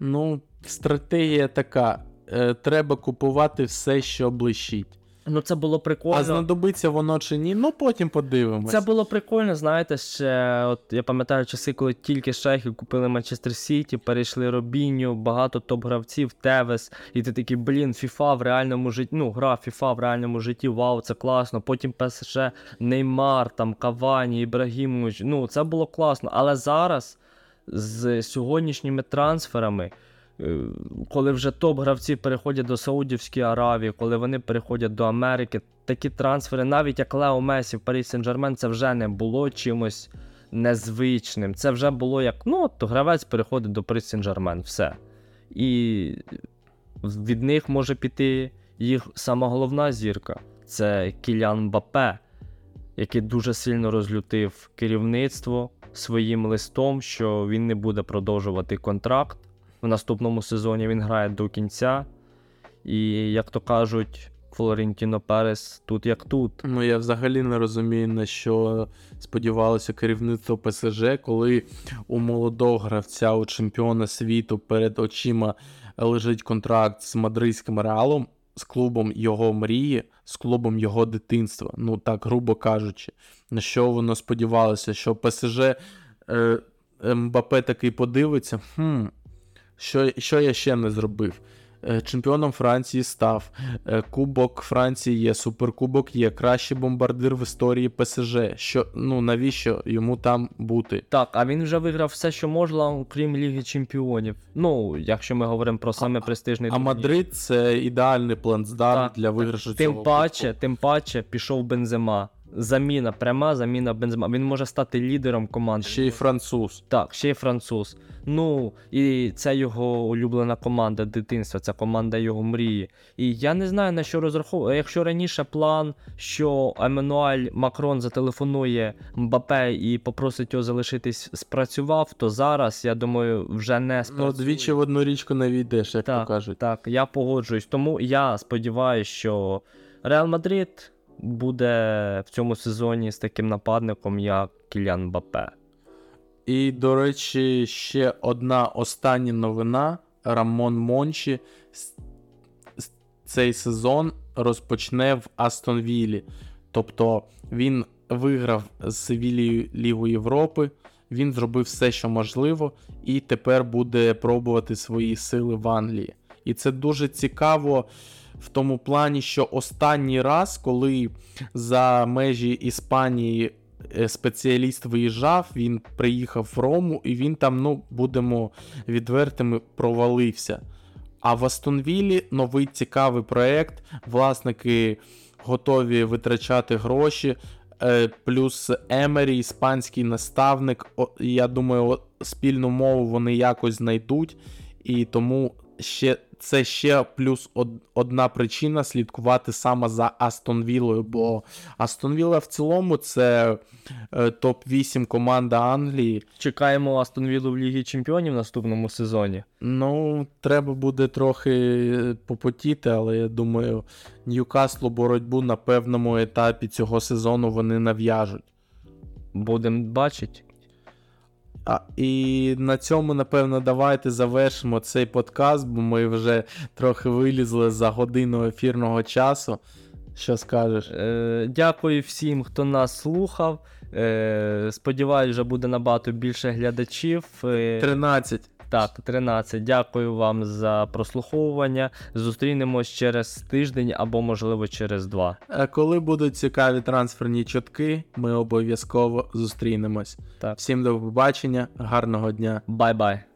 [SPEAKER 2] Ну, стратегія така. Е, треба купувати все, що блищить.
[SPEAKER 3] Ну, це було прикольно.
[SPEAKER 2] А знадобиться воно чи ні, ну потім подивимось.
[SPEAKER 3] Це було прикольно, знаєте, ще от я пам'ятаю часи, коли тільки шейхи купили Манчестер Сіті, перейшли Робіню, багато топ-гравців, Тевес, і ти такий, блін, FIFA в реальному житті, ну, гра FIFA в реальному житті, вау, це класно. Потім ПСЖ, Неймар, там, Кавані, Ібрагімович. Ну, це було класно. Але зараз з сьогоднішніми трансферами. Е, Коли вже топ-гравці переходять до Саудівської Аравії, коли вони переходять до Америки, такі трансфери, навіть як Лео Месі в Парі Сен-Жермен, це вже не було чимось незвичним. Це вже було як, ну, от гравець переходить до Парі Сен-Жермен, все. І від них може піти їх сама головна зірка це Кілян Бапе, який дуже сильно розлютив керівництво своїм листом, що він не буде продовжувати контракт. В наступному сезоні він грає до кінця. І, як то кажуть, Флорентіно Перес тут як тут.
[SPEAKER 2] Ну, я взагалі не розумію, на що сподівалося керівництво ПСЖ, коли у молодого гравця, у чемпіона світу перед очима лежить контракт з мадридським реалом, з клубом його мрії, з клубом його дитинства. Ну так, грубо кажучи, на що воно сподівалося, що ПСЖ е, Мбапе такий подивиться. Хм, що, що я ще не зробив? Е, Чемпіоном Франції став. Е, Кубок Франції є, суперкубок є, кращий бомбардир в історії ПСЖ. Що, ну навіщо йому там бути?
[SPEAKER 3] Так, а він вже виграв все, що можна, окрім Ліги Чемпіонів. Ну, якщо ми говоримо про саме престижний
[SPEAKER 2] А
[SPEAKER 3] турнір.
[SPEAKER 2] Мадрид це ідеальний плацдарм для виграшу
[SPEAKER 3] Тим
[SPEAKER 2] цього
[SPEAKER 3] паче,
[SPEAKER 2] кубку.
[SPEAKER 3] тим паче пішов Бензема. Заміна, пряма заміна Бензема. Він може стати лідером команди.
[SPEAKER 2] ще й француз.
[SPEAKER 3] Так, ще й француз. Ну, і це його улюблена команда дитинства, це команда його мрії. І я не знаю на що розраховувати. Якщо раніше план, що Еммануель Макрон зателефонує Мбапе і попросить його залишитись, спрацював, то зараз, я думаю, вже не
[SPEAKER 2] Ну, двічі в одну річку не війдеш, як
[SPEAKER 3] Так,
[SPEAKER 2] то кажуть.
[SPEAKER 3] Так, я погоджуюсь. Тому я сподіваюся, що Реал Мадрид буде в цьому сезоні з таким нападником, як Кілян Мбапе.
[SPEAKER 2] І, до речі, ще одна остання новина. Рамон Мончі цей сезон розпочне в Астон Віллі. Тобто він виграв з Севілією Лігу Європи, він зробив все, що можливо, і тепер буде пробувати свої сили в Англії. І це дуже цікаво в тому плані, що останній раз, коли за межі Іспанії е, спеціаліст виїжджав, він приїхав в Рому, і він там, ну, будемо відвертими, провалився. А в Астонвілі новий цікавий проект. Власники готові витрачати гроші. е, Плюс Емері, іспанський наставник. Я думаю, спільну мову вони якось знайдуть. І тому ще це ще плюс од- одна причина слідкувати саме за Астон Віллою, бо Астон Вілла в цілому це е, топ-8 команда Англії.
[SPEAKER 3] Чекаємо Астон Віллу в Лігі Чемпіонів в наступному сезоні.
[SPEAKER 2] Ну, треба буде трохи е, попотіти, але я думаю, Ньюкаслу боротьбу на певному етапі цього сезону вони нав'яжуть.
[SPEAKER 3] Будемо бачити.
[SPEAKER 2] А, і на цьому, напевно, давайте завершимо цей подкаст, бо ми вже трохи вилізли за годину ефірного часу. Що скажеш?
[SPEAKER 3] Е, дякую всім, хто нас слухав. Е, сподіваюсь, вже буде набагато більше глядачів. Е,
[SPEAKER 2] 13.
[SPEAKER 3] Так, 13. Дякую вам за прослуховування. Зустрінемось через тиждень або, можливо, через два.
[SPEAKER 2] А коли будуть цікаві трансферні чутки, ми обов'язково зустрінемось.
[SPEAKER 3] Так.
[SPEAKER 2] Всім до побачення, гарного дня.
[SPEAKER 3] Bye-bye.